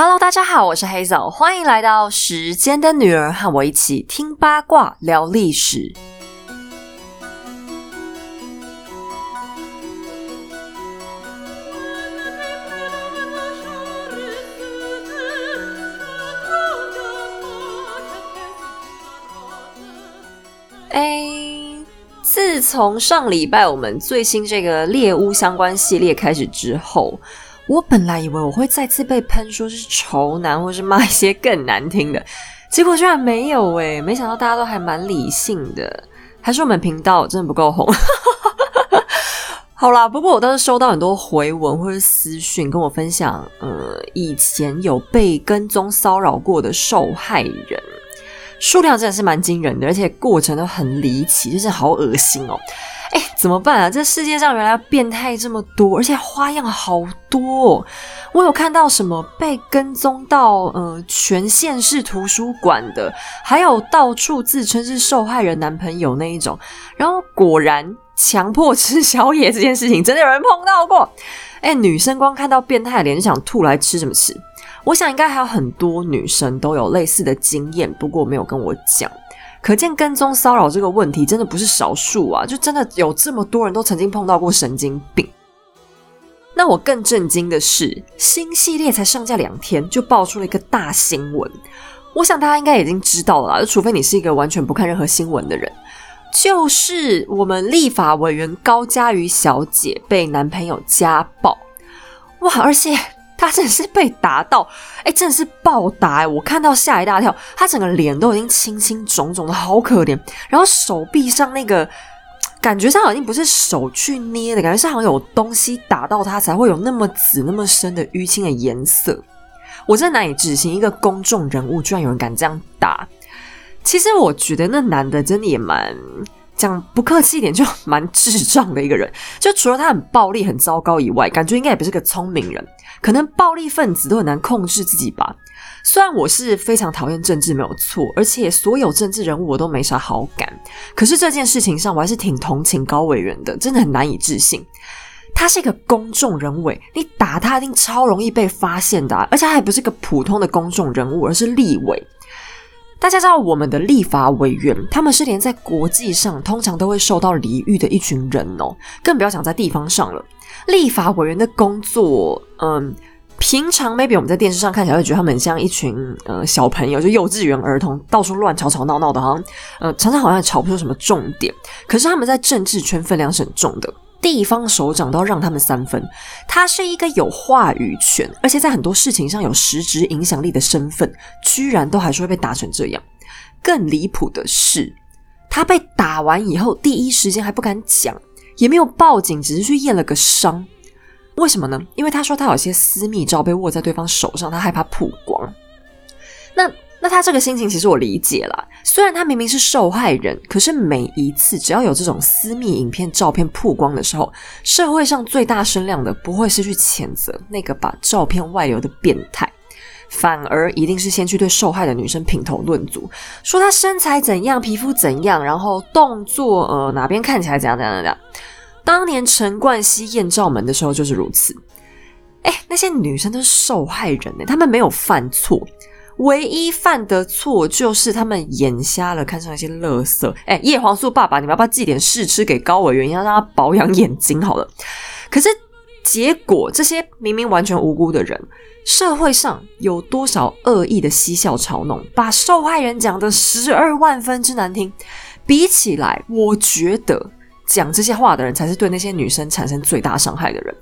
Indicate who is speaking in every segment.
Speaker 1: Hello，大家好，我是黑枣，欢迎来到时间的女儿，和我一起听八卦、聊历史。哎，自从上礼拜我们最新这个猎巫相关系列开始之后。我本来以为我会再次被喷说是丑男，或是骂一些更难听的，结果居然没有诶，没想到大家都还蛮理性的，还是我们频道真的不够红。好啦，不过我倒是收到很多回文或者私讯，跟我分享，呃，以前有被跟踪骚扰过的受害人，数量真的是蛮惊人的，而且过程都很离奇，就是好恶心哦。哎，怎么办啊？这世界上原来变态这么多，而且花样好多。我有看到什么被跟踪到呃全县市图书馆的，还有到处自称是受害人男朋友那一种。然后果然强迫吃宵夜这件事情，真的有人碰到过。哎，女生光看到变态脸就想吐来吃什么吃？我想应该还有很多女生都有类似的经验，不过没有跟我讲。可见跟踪骚扰这个问题真的不是少数啊！就真的有这么多人都曾经碰到过神经病。那我更震惊的是，新系列才上架两天就爆出了一个大新闻。我想大家应该已经知道了，就除非你是一个完全不看任何新闻的人，就是我们立法委员高嘉瑜小姐被男朋友家暴。哇，而且。他真的是被打到，哎，真的是暴打哎！我看到吓一大跳，他整个脸都已经青青肿肿的，好可怜。然后手臂上那个感觉上好像不是手去捏的，感觉是好像有东西打到他，才会有那么紫、那么深的淤青的颜色。我真的难以置信，一个公众人物居然有人敢这样打。其实我觉得那男的真的也蛮讲不客气一点，就蛮智障的一个人。就除了他很暴力、很糟糕以外，感觉应该也不是个聪明人。可能暴力分子都很难控制自己吧。虽然我是非常讨厌政治，没有错，而且所有政治人物我都没啥好感。可是这件事情上，我还是挺同情高委员的，真的很难以置信。他是一个公众人物，你打他一定超容易被发现的，而且他还不是个普通的公众人物，而是立委。大家知道我们的立法委员，他们是连在国际上通常都会受到礼遇的一群人哦，更不要讲在地方上了。立法委员的工作，嗯，平常 maybe 我们在电视上看起来会觉得他们像一群呃小朋友，就幼稚园儿童，到处乱吵吵闹闹的，好像呃常常好像吵不出什么重点。可是他们在政治圈分量是很重的，地方首长都要让他们三分。他是一个有话语权，而且在很多事情上有实质影响力的身份，居然都还是会被打成这样。更离谱的是，他被打完以后，第一时间还不敢讲。也没有报警，只是去验了个伤。为什么呢？因为他说他有些私密照被握在对方手上，他害怕曝光。那那他这个心情其实我理解了。虽然他明明是受害人，可是每一次只要有这种私密影片、照片曝光的时候，社会上最大声量的不会是去谴责那个把照片外流的变态，反而一定是先去对受害的女生品头论足，说她身材怎样、皮肤怎样，然后动作呃哪边看起来怎样怎样怎样。当年陈冠希艳照门的时候就是如此。哎，那些女生都是受害人呢，她们没有犯错，唯一犯的错就是他们眼瞎了，看上一些垃圾。哎，叶黄素爸爸，你们要不要寄点试吃给高委员，要让他保养眼睛好了。可是结果，这些明明完全无辜的人，社会上有多少恶意的嬉笑嘲弄，把受害人讲的十二万分之难听。比起来，我觉得。讲这些话的人才是对那些女生产生最大伤害的人。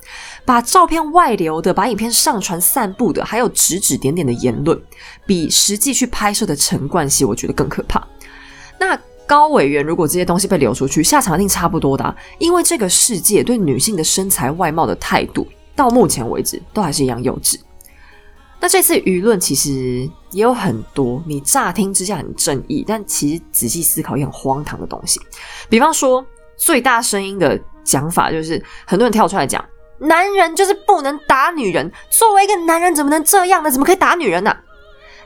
Speaker 1: 把照片外流的、把影片上传散布的，还有指指点点的言论，比实际去拍摄的陈冠希，我觉得更可怕。那高委员如果这些东西被流出去，下场一定差不多的。因为这个世界对女性的身材外貌的态度，到目前为止都还是一样幼稚。那这次舆论其实也有很多，你乍听之下很正义，但其实仔细思考也很荒唐的东西，比方说。最大声音的讲法就是，很多人跳出来讲，男人就是不能打女人。作为一个男人，怎么能这样呢？怎么可以打女人呢？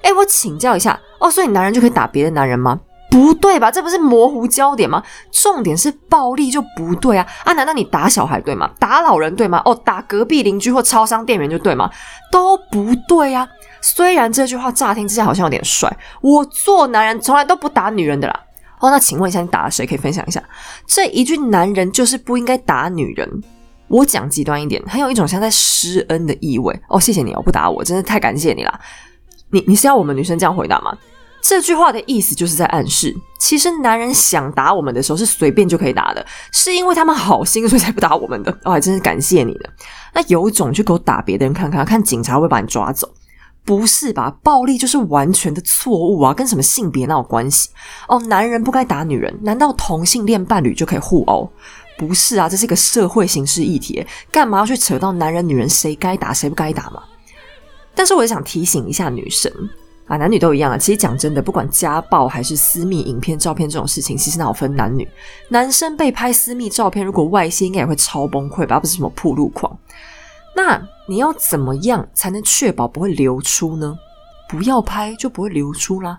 Speaker 1: 哎，我请教一下哦，所以男人就可以打别的男人吗？不对吧？这不是模糊焦点吗？重点是暴力就不对啊！啊，难道你打小孩对吗？打老人对吗？哦，打隔壁邻居或超商店员就对吗？都不对啊！虽然这句话乍听之下好像有点帅，我做男人从来都不打女人的啦。哦，那请问一下，你打了谁？可以分享一下。这一句男人就是不应该打女人。我讲极端一点，很有一种像在施恩的意味。哦，谢谢你哦，不打我，真的太感谢你了。你你是要我们女生这样回答吗？这句话的意思就是在暗示，其实男人想打我们的时候是随便就可以打的，是因为他们好心所以才不打我们的。哦，还真是感谢你呢。那有种就给我打别的人看看，看警察会把你抓走。不是吧？暴力就是完全的错误啊，跟什么性别那有关系？哦，男人不该打女人，难道同性恋伴侣就可以互殴？不是啊，这是一个社会形式议题，干嘛要去扯到男人女人谁该打谁不该打嘛？但是我也想提醒一下女生啊，男女都一样啊。其实讲真的，不管家暴还是私密影片、照片这种事情，其实哪有分男女？男生被拍私密照片，如果外泄，应该也会超崩溃吧？不是什么铺路狂。那你要怎么样才能确保不会流出呢？不要拍就不会流出啦。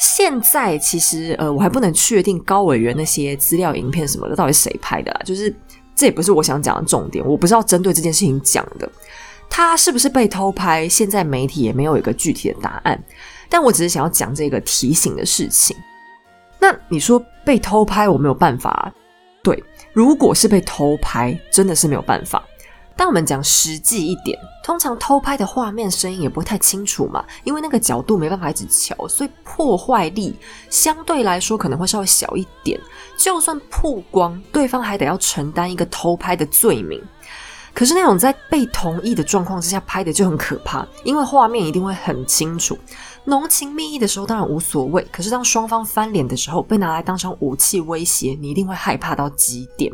Speaker 1: 现在其实呃，我还不能确定高委员那些资料、影片什么的到底谁拍的啦。就是这也不是我想讲的重点，我不是要针对这件事情讲的。他是不是被偷拍？现在媒体也没有一个具体的答案。但我只是想要讲这个提醒的事情。那你说被偷拍，我没有办法。对，如果是被偷拍，真的是没有办法。但我们讲实际一点，通常偷拍的画面声音也不会太清楚嘛，因为那个角度没办法一直瞧，所以破坏力相对来说可能会稍微小一点。就算曝光，对方还得要承担一个偷拍的罪名。可是那种在被同意的状况之下拍的就很可怕，因为画面一定会很清楚。浓情蜜意的时候当然无所谓，可是当双方翻脸的时候，被拿来当成武器威胁，你一定会害怕到极点。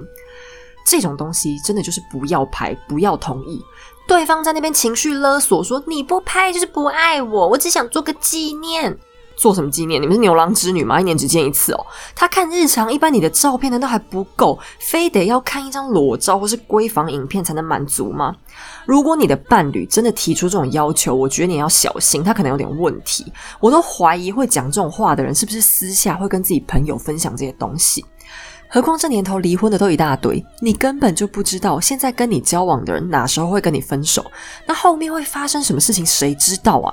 Speaker 1: 这种东西真的就是不要拍，不要同意。对方在那边情绪勒索，说你不拍就是不爱我，我只想做个纪念。做什么纪念？你们是牛郎织女吗？一年只见一次哦。他看日常，一般你的照片难道还不够？非得要看一张裸照或是闺房影片才能满足吗？如果你的伴侣真的提出这种要求，我觉得你要小心，他可能有点问题。我都怀疑会讲这种话的人，是不是私下会跟自己朋友分享这些东西？何况这年头离婚的都一大堆，你根本就不知道现在跟你交往的人哪时候会跟你分手，那后面会发生什么事情，谁知道啊？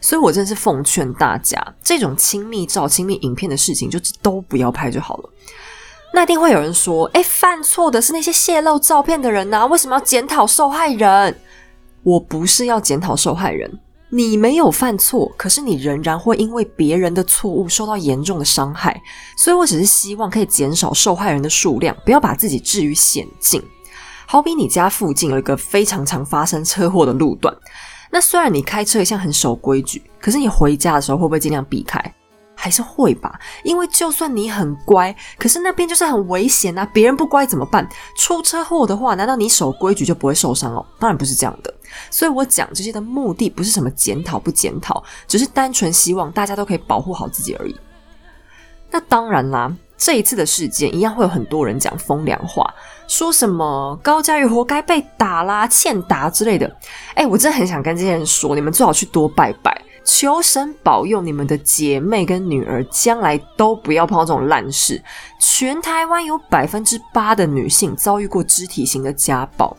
Speaker 1: 所以我真的是奉劝大家，这种亲密照、亲密影片的事情，就都不要拍就好了。那一定会有人说：“哎，犯错的是那些泄露照片的人呐，为什么要检讨受害人？”我不是要检讨受害人。你没有犯错，可是你仍然会因为别人的错误受到严重的伤害，所以我只是希望可以减少受害人的数量，不要把自己置于险境。好比你家附近有一个非常常发生车祸的路段，那虽然你开车一向很守规矩，可是你回家的时候会不会尽量避开？还是会吧，因为就算你很乖，可是那边就是很危险啊！别人不乖怎么办？出车祸的话，难道你守规矩就不会受伤哦？当然不是这样的。所以我讲这些的目的不是什么检讨不检讨，只是单纯希望大家都可以保护好自己而已。那当然啦，这一次的事件一样会有很多人讲风凉话，说什么高佳瑜活该被打啦、欠打之类的。哎，我真的很想跟这些人说，你们最好去多拜拜。求神保佑你们的姐妹跟女儿将来都不要碰到这种烂事。全台湾有百分之八的女性遭遇过肢体型的家暴，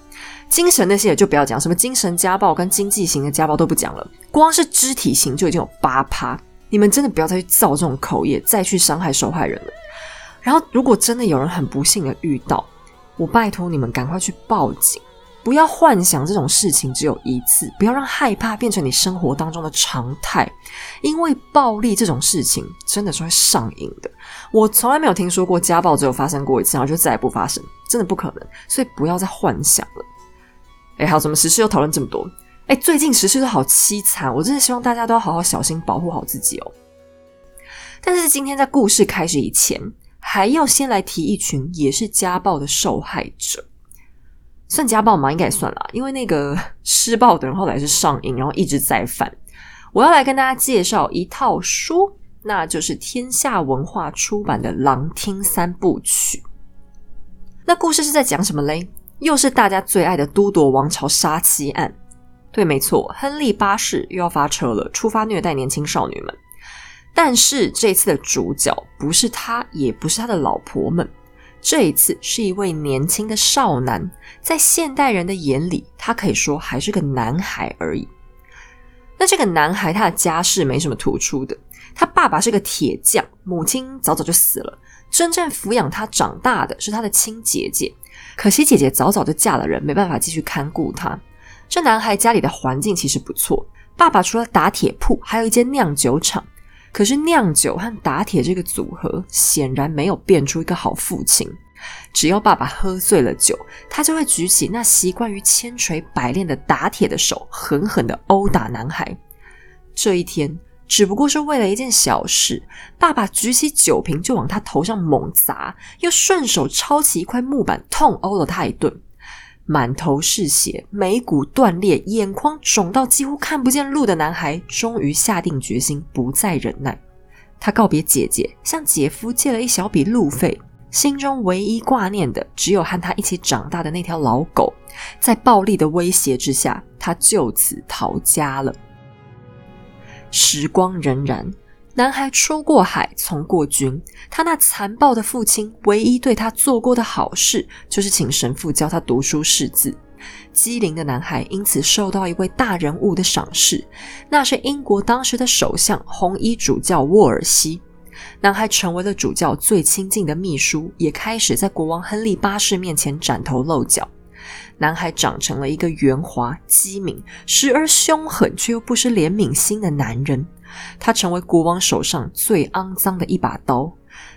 Speaker 1: 精神那些也就不要讲，什么精神家暴跟经济型的家暴都不讲了，光是肢体型就已经有八趴。你们真的不要再去造这种口业，再去伤害受害人了。然后，如果真的有人很不幸的遇到，我拜托你们赶快去报警。不要幻想这种事情只有一次，不要让害怕变成你生活当中的常态，因为暴力这种事情真的是会上瘾的。我从来没有听说过家暴只有发生过一次，然后就再也不发生，真的不可能。所以不要再幻想了。哎，好，怎么时事又讨论这么多？哎，最近时事都好凄惨，我真的希望大家都要好好小心，保护好自己哦。但是今天在故事开始以前，还要先来提一群也是家暴的受害者。算家暴吗？应该也算了，因为那个 施暴的人后来是上瘾，然后一直在犯。我要来跟大家介绍一套书，那就是天下文化出版的《狼听三部曲》。那故事是在讲什么嘞？又是大家最爱的都铎王朝杀妻案。对，没错，亨利八世又要发车了，出发虐待年轻少女们。但是这次的主角不是他，也不是他的老婆们。这一次是一位年轻的少男，在现代人的眼里，他可以说还是个男孩而已。那这个男孩他的家世没什么突出的，他爸爸是个铁匠，母亲早早就死了。真正抚养他长大的是他的亲姐姐，可惜姐姐早早就嫁了人，没办法继续看顾他。这男孩家里的环境其实不错，爸爸除了打铁铺，还有一间酿酒厂。可是酿酒和打铁这个组合显然没有变出一个好父亲。只要爸爸喝醉了酒，他就会举起那习惯于千锤百炼的打铁的手，狠狠的殴打男孩。这一天只不过是为了一件小事，爸爸举起酒瓶就往他头上猛砸，又顺手抄起一块木板痛殴了他一顿。满头是血、眉骨断裂、眼眶肿到几乎看不见路的男孩，终于下定决心不再忍耐。他告别姐姐，向姐夫借了一小笔路费，心中唯一挂念的只有和他一起长大的那条老狗。在暴力的威胁之下，他就此逃家了。时光荏苒。男孩出过海，从过军。他那残暴的父亲，唯一对他做过的好事，就是请神父教他读书识字。机灵的男孩因此受到一位大人物的赏识，那是英国当时的首相红衣主教沃尔西。男孩成为了主教最亲近的秘书，也开始在国王亨利八世面前崭头露脚。男孩长成了一个圆滑、机敏、时而凶狠却又不失怜悯心的男人。他成为国王手上最肮脏的一把刀，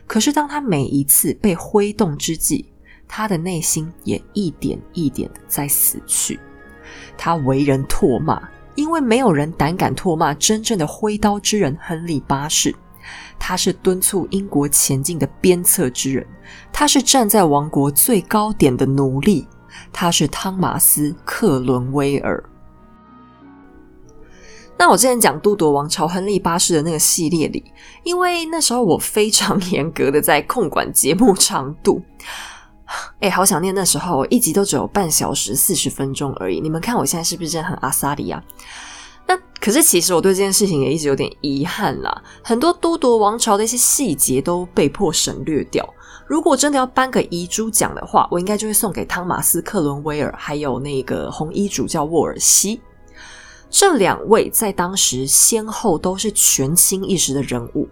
Speaker 1: 可是当他每一次被挥动之际，他的内心也一点一点的在死去。他为人唾骂，因为没有人胆敢唾骂真正的挥刀之人亨利八世。他是敦促英国前进的鞭策之人，他是站在王国最高点的奴隶，他是汤马斯·克伦威尔。那我之前讲都铎王朝亨利八世的那个系列里，因为那时候我非常 严格的在控管节目长度，哎，好想念那时候一集都只有半小时四十分钟而已。你们看我现在是不是真的很阿萨里啊？那可是其实我对这件事情也一直有点遗憾啦，很多都铎王朝的一些细节都被迫省略掉。如果真的要颁个遗珠奖的话，我应该就会送给汤马斯·克伦威尔，还有那个红衣主教沃尔西。这两位在当时先后都是权倾一时的人物，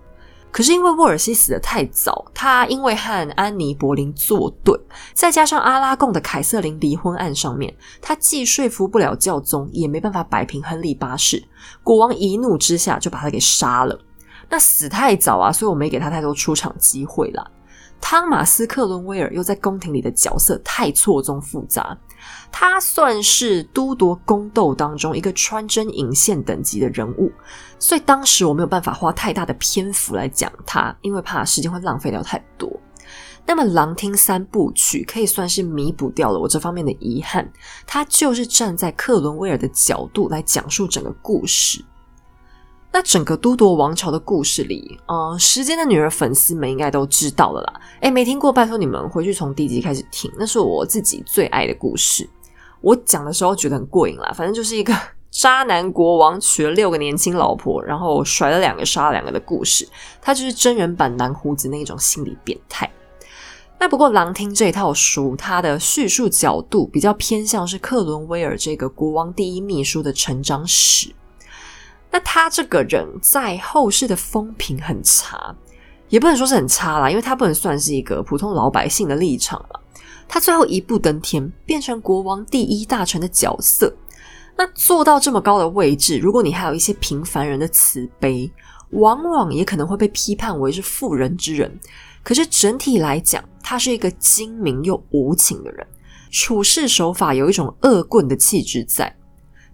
Speaker 1: 可是因为沃尔西死的太早，他因为和安妮·柏林作对，再加上阿拉贡的凯瑟琳离婚案上面，他既说服不了教宗，也没办法摆平亨利八世。国王一怒之下就把他给杀了。那死太早啊，所以我没给他太多出场机会了。汤马斯·克伦威尔又在宫廷里的角色太错综复杂。他算是都铎宫斗当中一个穿针引线等级的人物，所以当时我没有办法花太大的篇幅来讲他，因为怕时间会浪费掉太多。那么《狼厅三部曲》可以算是弥补掉了我这方面的遗憾，他就是站在克伦威尔的角度来讲述整个故事。那整个都铎王朝的故事里，嗯，时间的女儿粉丝们应该都知道了啦。诶，没听过，拜托你们回去从第一集开始听，那是我自己最爱的故事。我讲的时候觉得很过瘾啦，反正就是一个 渣男国王娶了六个年轻老婆，然后甩了两个杀了两个的故事。他就是真人版蓝胡子那种心理变态。那不过《狼厅》这一套书，它的叙述角度比较偏向是克伦威尔这个国王第一秘书的成长史。那他这个人在后世的风评很差，也不能说是很差啦，因为他不能算是一个普通老百姓的立场了。他最后一步登天，变成国王第一大臣的角色。那做到这么高的位置，如果你还有一些平凡人的慈悲，往往也可能会被批判为是妇人之仁。可是整体来讲，他是一个精明又无情的人，处事手法有一种恶棍的气质在。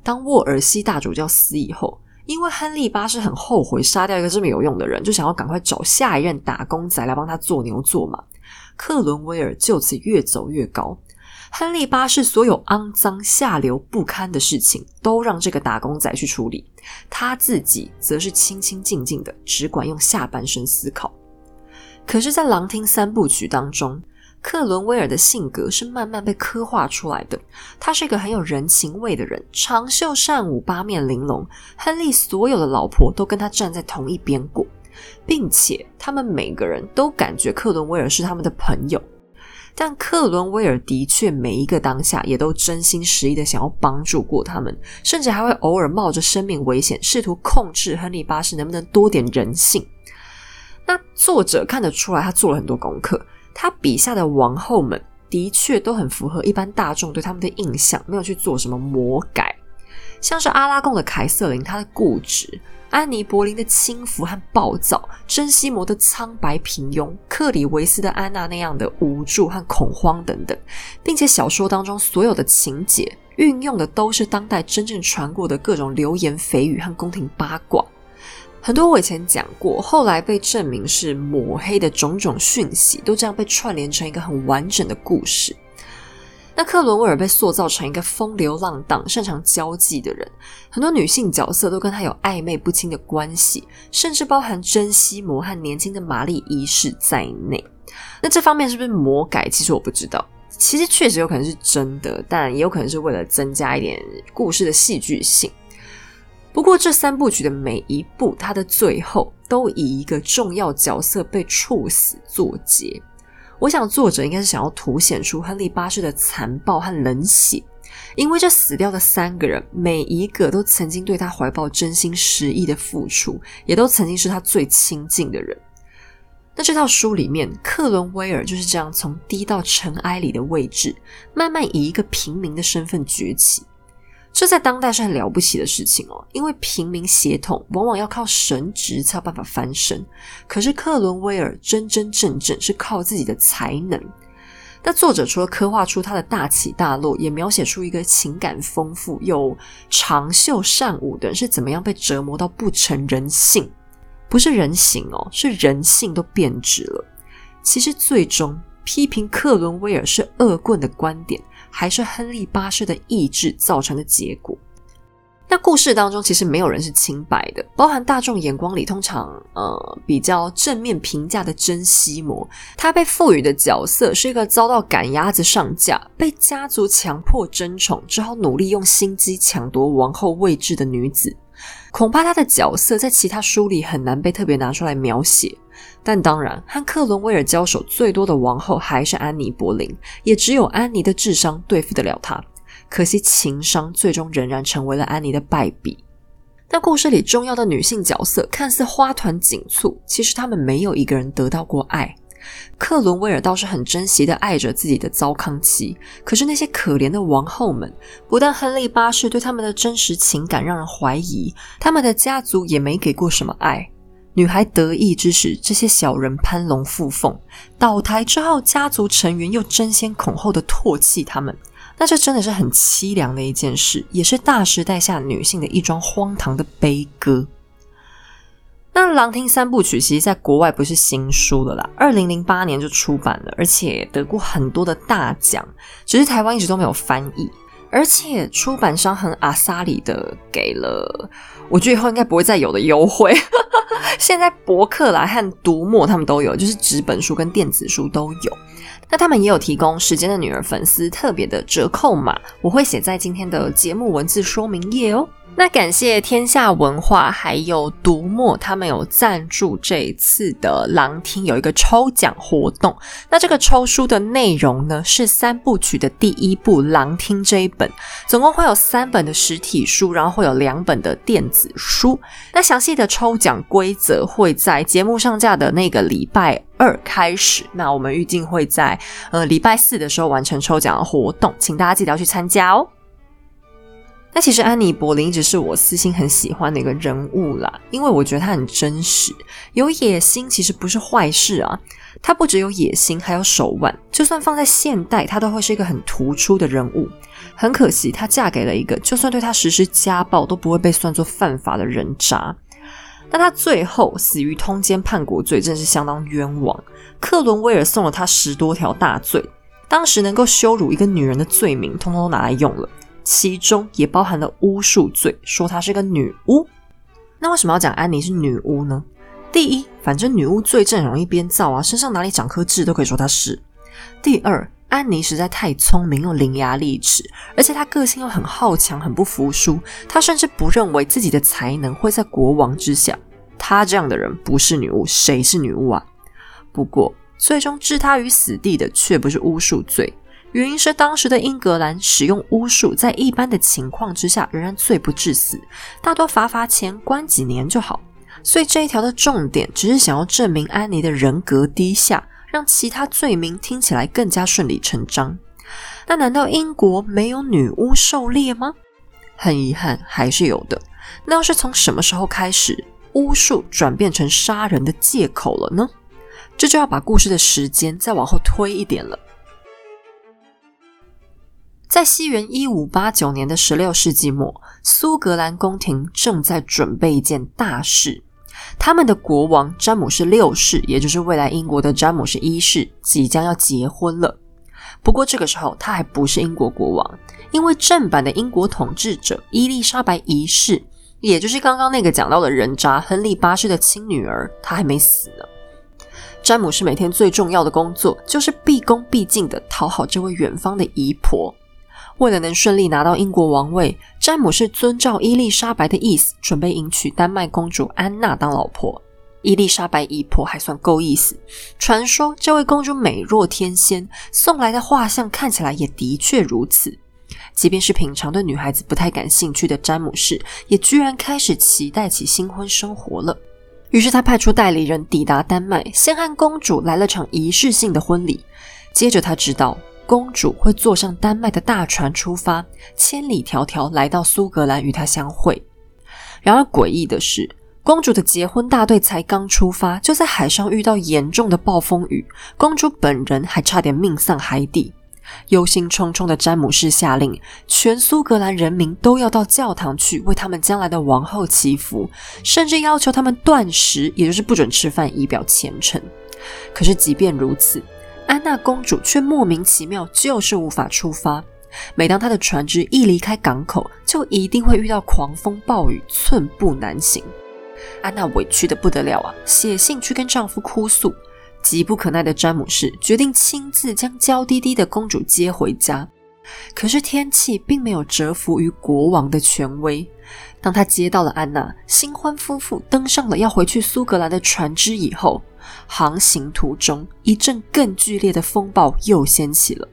Speaker 1: 当沃尔西大主教死以后。因为亨利八世很后悔杀掉一个这么有用的人，就想要赶快找下一任打工仔来帮他做牛做马。克伦威尔就此越走越高，亨利八世所有肮脏下流不堪的事情都让这个打工仔去处理，他自己则是清清静静的，只管用下半身思考。可是，在《狼厅三部曲》当中。克伦威尔的性格是慢慢被刻画出来的。他是一个很有人情味的人，长袖善舞，八面玲珑。亨利所有的老婆都跟他站在同一边过。并且他们每个人都感觉克伦威尔是他们的朋友。但克伦威尔的确每一个当下也都真心实意的想要帮助过他们，甚至还会偶尔冒着生命危险试图控制亨利八世能不能多点人性。那作者看得出来，他做了很多功课。他笔下的王后们的确都很符合一般大众对他们的印象，没有去做什么魔改。像是阿拉贡的凯瑟琳，她的固执。安妮·柏林的轻浮和暴躁，珍西摩的苍白平庸，克里维斯的安娜那样的无助和恐慌等等，并且小说当中所有的情节运用的都是当代真正传过的各种流言蜚语和宫廷八卦，很多我以前讲过，后来被证明是抹黑的种种讯息，都这样被串联成一个很完整的故事。那克伦威尔被塑造成一个风流浪荡、擅长交际的人，很多女性角色都跟他有暧昧不清的关系，甚至包含珍西摩和年轻的玛丽一世在内。那这方面是不是魔改？其实我不知道。其实确实有可能是真的，但也有可能是为了增加一点故事的戏剧性。不过这三部曲的每一部，它的最后都以一个重要角色被处死作结。我想，作者应该是想要凸显出亨利八世的残暴和冷血，因为这死掉的三个人，每一个都曾经对他怀抱真心实意的付出，也都曾经是他最亲近的人。那这套书里面，克伦威尔就是这样从低到尘埃里的位置，慢慢以一个平民的身份崛起。这在当代是很了不起的事情哦，因为平民血统往往要靠神职才有办法翻身。可是克伦威尔真真正正是靠自己的才能。那作者除了刻画出他的大起大落，也描写出一个情感丰富又长袖善舞的人是怎么样被折磨到不成人性，不是人形哦，是人性都变质了。其实最终批评克伦威尔是恶棍的观点。还是亨利八世的意志造成的结果。那故事当中其实没有人是清白的，包含大众眼光里通常呃比较正面评价的珍西摩，她被赋予的角色是一个遭到赶鸭子上架、被家族强迫争宠，只好努力用心机抢夺王后位置的女子。恐怕他的角色在其他书里很难被特别拿出来描写。但当然，和克伦威尔交手最多的王后还是安妮·柏林，也只有安妮的智商对付得了他。可惜情商最终仍然成为了安妮的败笔。那故事里重要的女性角色看似花团锦簇，其实她们没有一个人得到过爱。克伦威尔倒是很珍惜的爱着自己的糟糠妻，可是那些可怜的王后们，不但亨利八世对他们的真实情感让人怀疑，他们的家族也没给过什么爱。女孩得意之时，这些小人攀龙附凤；倒台之后，家族成员又争先恐后的唾弃他们。那这真的是很凄凉的一件事，也是大时代下女性的一桩荒唐的悲歌。那《狼厅三部曲》其实在国外不是新书了啦，二零零八年就出版了，而且得过很多的大奖，只是台湾一直都没有翻译。而且出版商很阿萨里的给了，我觉得以后应该不会再有的优惠。现在博客来和读墨他们都有，就是纸本书跟电子书都有。那他们也有提供《时间的女儿》粉丝特别的折扣码，我会写在今天的节目文字说明页哦。那感谢天下文化还有读墨，他们有赞助这一次的狼厅有一个抽奖活动。那这个抽书的内容呢，是三部曲的第一部《狼厅》这一本，总共会有三本的实体书，然后会有两本的电子书。那详细的抽奖规则会在节目上架的那个礼拜二开始。那我们预计会在呃礼拜四的时候完成抽奖的活动，请大家记得要去参加哦。那其实安妮·柏林一直是我私心很喜欢的一个人物啦，因为我觉得她很真实，有野心其实不是坏事啊。她不只有野心，还有手腕，就算放在现代，她都会是一个很突出的人物。很可惜，她嫁给了一个就算对她实施家暴都不会被算作犯法的人渣。那她最后死于通奸叛国罪，真是相当冤枉。克伦威尔送了她十多条大罪，当时能够羞辱一个女人的罪名，通通都拿来用了。其中也包含了巫术罪，说她是个女巫。那为什么要讲安妮是女巫呢？第一，反正女巫罪证容易编造啊，身上哪里长颗痣都可以说她是。第二，安妮实在太聪明又伶牙俐齿，而且她个性又很好强，很不服输。她甚至不认为自己的才能会在国王之下。她这样的人不是女巫，谁是女巫啊？不过，最终置她于死地的却不是巫术罪，原因是当时的英格兰使用巫术，在一般的情况之下仍然罪不至死，大多罚罚钱、关几年就好。所以这一条的重点只是想要证明安妮的人格低下，让其他罪名听起来更加顺理成章。那难道英国没有女巫狩猎吗？很遗憾，还是有的。那又是从什么时候开始，巫术转变成杀人的借口了呢？这就要把故事的时间再往后推一点了。在西元一五八九年的十六世纪末，苏格兰宫廷正在准备一件大事。他们的国王詹姆士六世，也就是未来英国的詹姆士一世，即将要结婚了。不过这个时候他还不是英国国王，因为正版的英国统治者伊丽莎白一世，也就是刚刚那个讲到的人渣亨利八世的亲女儿，她还没死呢。詹姆士每天最重要的工作就是毕恭毕敬的讨好这位远方的姨婆。为了能顺利拿到英国王位，詹姆士遵照伊丽莎白的意思，准备迎娶丹麦公主安娜当老婆。伊丽莎白姨婆还算够意思。传说这位公主美若天仙，送来的画像看起来也的确如此。即便是平常对女孩子不太感兴趣的詹姆士，也居然开始期待起新婚生活了。于是他派出代理人抵达丹麦，先和公主来了场仪式性的婚礼。接着他知道。公主会坐上丹麦的大船出发，千里迢迢来到苏格兰与他相会。然而诡异的是，公主的结婚大队才刚出发，就在海上遇到严重的暴风雨，公主本人还差点命丧海底。忧心忡忡的詹姆士下令，全苏格兰人民都要到教堂去为他们将来的王后祈福，甚至要求他们断食，也就是不准吃饭，以表虔诚。可是即便如此，安娜公主却莫名其妙就是无法出发。每当她的船只一离开港口，就一定会遇到狂风暴雨，寸步难行。安娜委屈的不得了啊，写信去跟丈夫哭诉。急不可耐的詹姆士决定亲自将娇滴滴的公主接回家。可是天气并没有折服于国王的权威。当他接到了安娜，新婚夫妇登上了要回去苏格兰的船只以后。航行途中，一阵更剧烈的风暴又掀起了。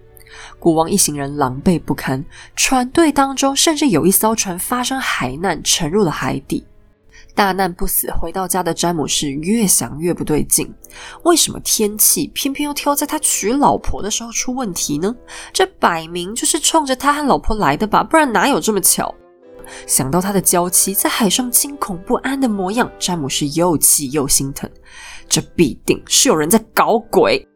Speaker 1: 国王一行人狼狈不堪，船队当中甚至有一艘船发生海难，沉入了海底。大难不死，回到家的詹姆士越想越不对劲：为什么天气偏偏又挑在他娶老婆的时候出问题呢？这摆明就是冲着他和老婆来的吧？不然哪有这么巧？想到他的娇妻在海上惊恐不安的模样，詹姆士又气又心疼。这必定是有人在搞鬼。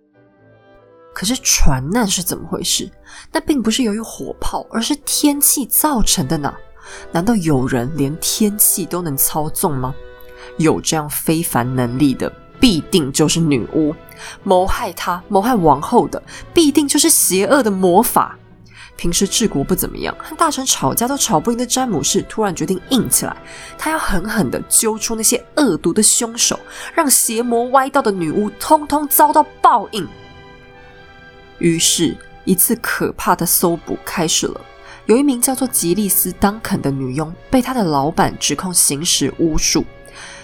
Speaker 1: 可是船难是怎么回事？那并不是由于火炮，而是天气造成的呢？难道有人连天气都能操纵吗？有这样非凡能力的，必定就是女巫。谋害他、谋害王后的，必定就是邪恶的魔法。平时治国不怎么样，和大臣吵架都吵不赢的詹姆士，突然决定硬起来。他要狠狠地揪出那些恶毒的凶手，让邪魔歪道的女巫通通遭到报应。于是，一次可怕的搜捕开始了。有一名叫做吉利斯·当肯的女佣，被他的老板指控行使巫术，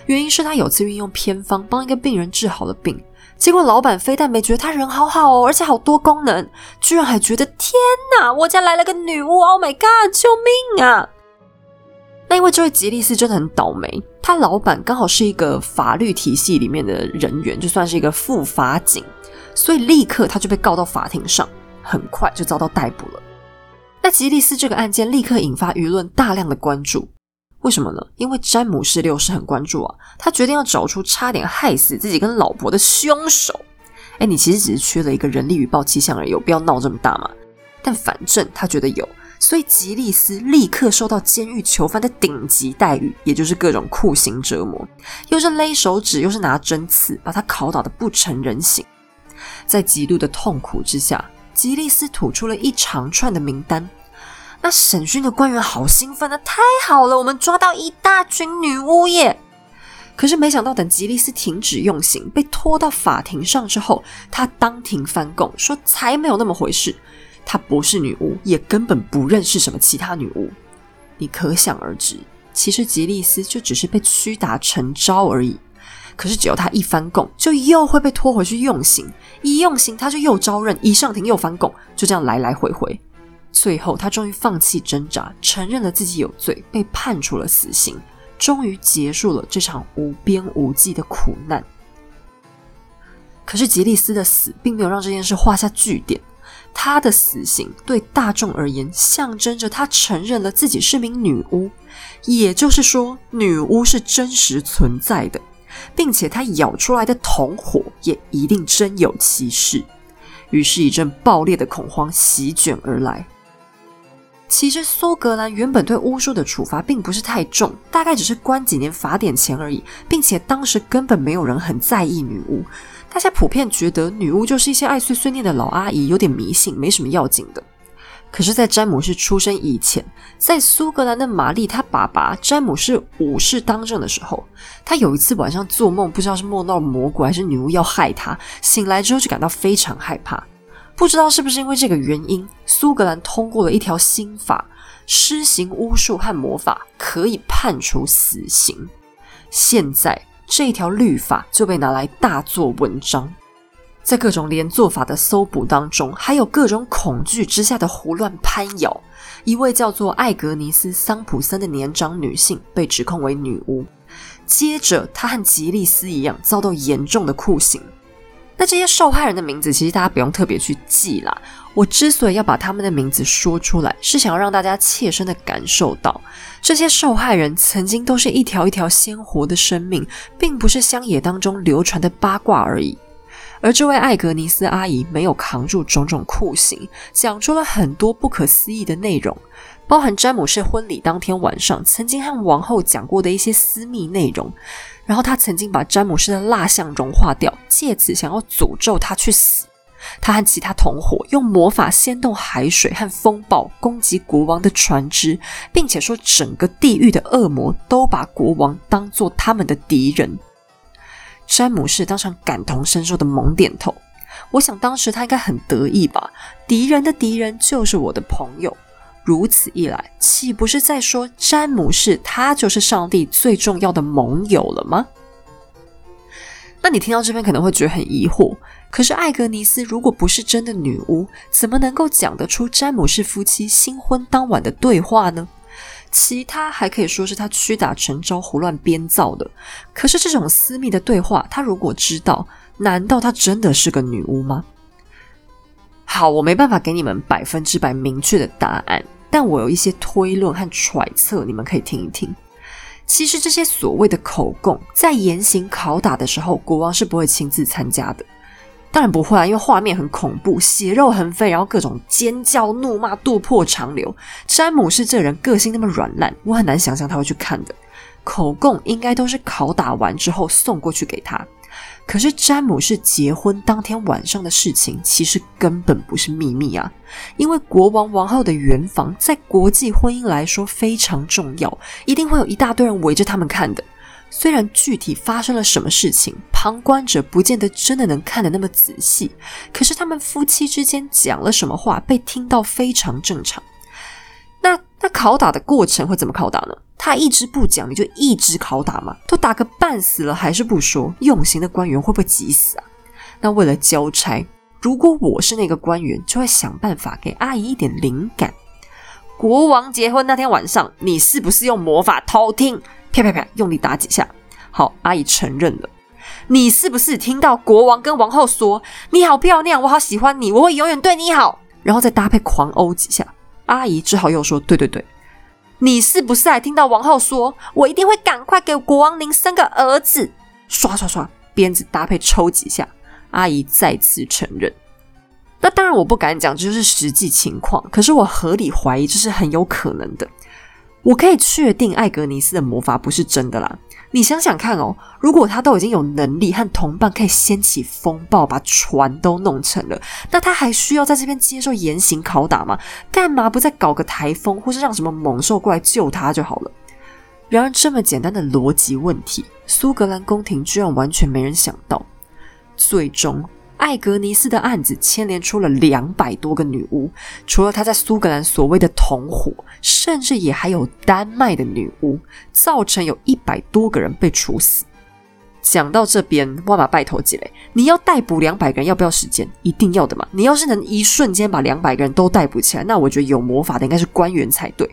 Speaker 1: 原因是他有次运用偏方帮一个病人治好了病。结果老板非但没觉得他人好好哦，而且好多功能，居然还觉得天哪，我家来了个女巫！Oh my god，救命啊！那因为这位吉利斯真的很倒霉，他老板刚好是一个法律体系里面的人员，就算是一个副法警，所以立刻他就被告到法庭上，很快就遭到逮捕了。那吉利斯这个案件立刻引发舆论大量的关注。为什么呢？因为詹姆士六世很关注啊，他决定要找出差点害死自己跟老婆的凶手。哎，你其实只是缺了一个人力与报气象而已，有必要闹这么大吗？但反正他觉得有，所以吉利斯立刻受到监狱囚犯的顶级待遇，也就是各种酷刑折磨，又是勒手指，又是拿针刺，把他拷打的不成人形。在极度的痛苦之下，吉利斯吐出了一长串的名单。那审讯的官员好兴奋啊！太好了，我们抓到一大群女巫耶！可是没想到，等吉利斯停止用刑，被拖到法庭上之后，他当庭翻供，说才没有那么回事。他不是女巫，也根本不认识什么其他女巫。你可想而知，其实吉利斯就只是被屈打成招而已。可是只要他一翻供，就又会被拖回去用刑；一用刑，他就又招认；一上庭又翻供，就这样来来回回。最后，他终于放弃挣扎，承认了自己有罪，被判处了死刑，终于结束了这场无边无际的苦难。可是吉利斯的死并没有让这件事画下句点，他的死刑对大众而言，象征着他承认了自己是名女巫，也就是说，女巫是真实存在的。并且他咬出来的同伙也一定真有其事，于是，一阵爆裂的恐慌席卷而来。其实，苏格兰原本对巫术的处罚并不是太重，大概只是关几年、罚点钱而已，并且当时根本没有人很在意女巫，大家普遍觉得女巫就是一些爱碎碎念的老阿姨，有点迷信，没什么要紧的。可是，在詹姆士出生以前，在苏格兰的玛丽他爸爸詹姆士五世当政的时候，他有一次晚上做梦，不知道是梦到魔鬼还是女巫要害他，醒来之后就感到非常害怕。不知道是不是因为这个原因，苏格兰通过了一条新法，施行巫术和魔法可以判处死刑。现在这条律法就被拿来大做文章。在各种连坐法的搜捕当中，还有各种恐惧之下的胡乱攀咬。一位叫做艾格尼斯·桑普森的年长女性被指控为女巫，接着她和吉利斯一样遭到严重的酷刑。那这些受害人的名字，其实大家不用特别去记啦。我之所以要把他们的名字说出来，是想要让大家切身的感受到，这些受害人曾经都是一条一条鲜活的生命，并不是乡野当中流传的八卦而已。而这位艾格尼斯阿姨没有扛住种种酷刑，讲出了很多不可思议的内容，包含詹姆士婚礼当天晚上曾经和王后讲过的一些私密内容。然后他曾经把詹姆士的蜡像融化掉，借此想要诅咒他去死。他和其他同伙用魔法掀动海水和风暴，攻击国王的船只，并且说整个地狱的恶魔都把国王当做他们的敌人。詹姆士当场感同身受的猛点头。我想当时他应该很得意吧？敌人的敌人就是我的朋友。如此一来，岂不是在说詹姆士他就是上帝最重要的盟友了吗？那你听到这边可能会觉得很疑惑。可是艾格尼斯如果不是真的女巫，怎么能够讲得出詹姆士夫妻新婚当晚的对话呢？其他还可以说是他屈打成招、胡乱编造的。可是这种私密的对话，他如果知道，难道他真的是个女巫吗？好，我没办法给你们百分之百明确的答案，但我有一些推论和揣测，你们可以听一听。其实这些所谓的口供，在严刑拷打的时候，国王是不会亲自参加的。当然不会啊，因为画面很恐怖，血肉横飞，然后各种尖叫、怒骂、渡破长流。詹姆士这人个性那么软烂，我很难想象他会去看的。口供应该都是拷打完之后送过去给他。可是詹姆士结婚当天晚上的事情，其实根本不是秘密啊，因为国王王后的圆房在国际婚姻来说非常重要，一定会有一大堆人围着他们看的。虽然具体发生了什么事情，旁观者不见得真的能看得那么仔细，可是他们夫妻之间讲了什么话，被听到非常正常。那拷打的过程会怎么拷打呢？他一直不讲，你就一直拷打吗？都打个半死了还是不说，用刑的官员会不会急死啊？那为了交差，如果我是那个官员，就会想办法给阿姨一点灵感。国王结婚那天晚上，你是不是用魔法偷听？啪啪啪，用力打几下。好，阿姨承认了。你是不是听到国王跟王后说：“你好漂亮，我好喜欢你，我会永远对你好。”然后再搭配狂殴几下。阿姨只好又说：“对对对。”你是不是还听到王后说：“我一定会赶快给国王您生个儿子？”刷刷刷，鞭子搭配抽几下。阿姨再次承认。那当然，我不敢讲这就是实际情况，可是我合理怀疑这是很有可能的。我可以确定艾格尼斯的魔法不是真的啦。你想想看哦，如果他都已经有能力和同伴可以掀起风暴，把船都弄沉了，那他还需要在这边接受严刑拷打吗？干嘛不再搞个台风，或是让什么猛兽过来救他就好了？然而，这么简单的逻辑问题，苏格兰宫廷居然完全没人想到。最终，艾格尼斯的案子牵连出了两百多个女巫，除了她在苏格兰所谓的同伙，甚至也还有丹麦的女巫，造成有一百多个人被处死。讲到这边，万马拜托几嘞，你要逮捕两百个人，要不要时间？一定要的嘛！你要是能一瞬间把两百个人都逮捕起来，那我觉得有魔法的应该是官员才对。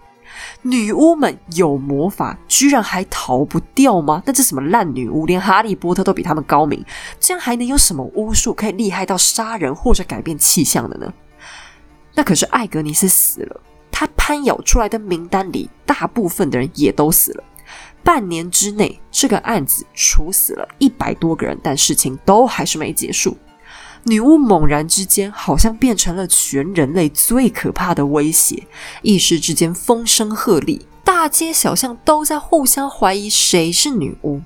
Speaker 1: 女巫们有魔法，居然还逃不掉吗？那这什么烂女巫？连哈利波特都比他们高明，这样还能有什么巫术可以厉害到杀人或者改变气象的呢？那可是艾格尼斯死了，他攀咬出来的名单里，大部分的人也都死了。半年之内，这个案子处死了一百多个人，但事情都还是没结束。女巫猛然之间，好像变成了全人类最可怕的威胁。一时之间，风声鹤唳，大街小巷都在互相怀疑谁是女巫。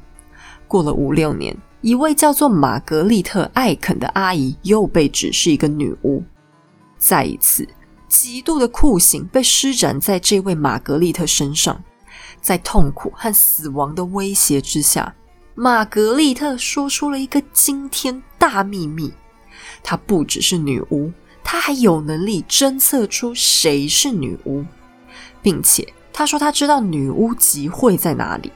Speaker 1: 过了五六年，一位叫做玛格丽特·艾肯的阿姨又被指是一个女巫。再一次，极度的酷刑被施展在这位玛格丽特身上。在痛苦和死亡的威胁之下，玛格丽特说出了一个惊天大秘密。她不只是女巫，她还有能力侦测出谁是女巫，并且她说她知道女巫集会在哪里。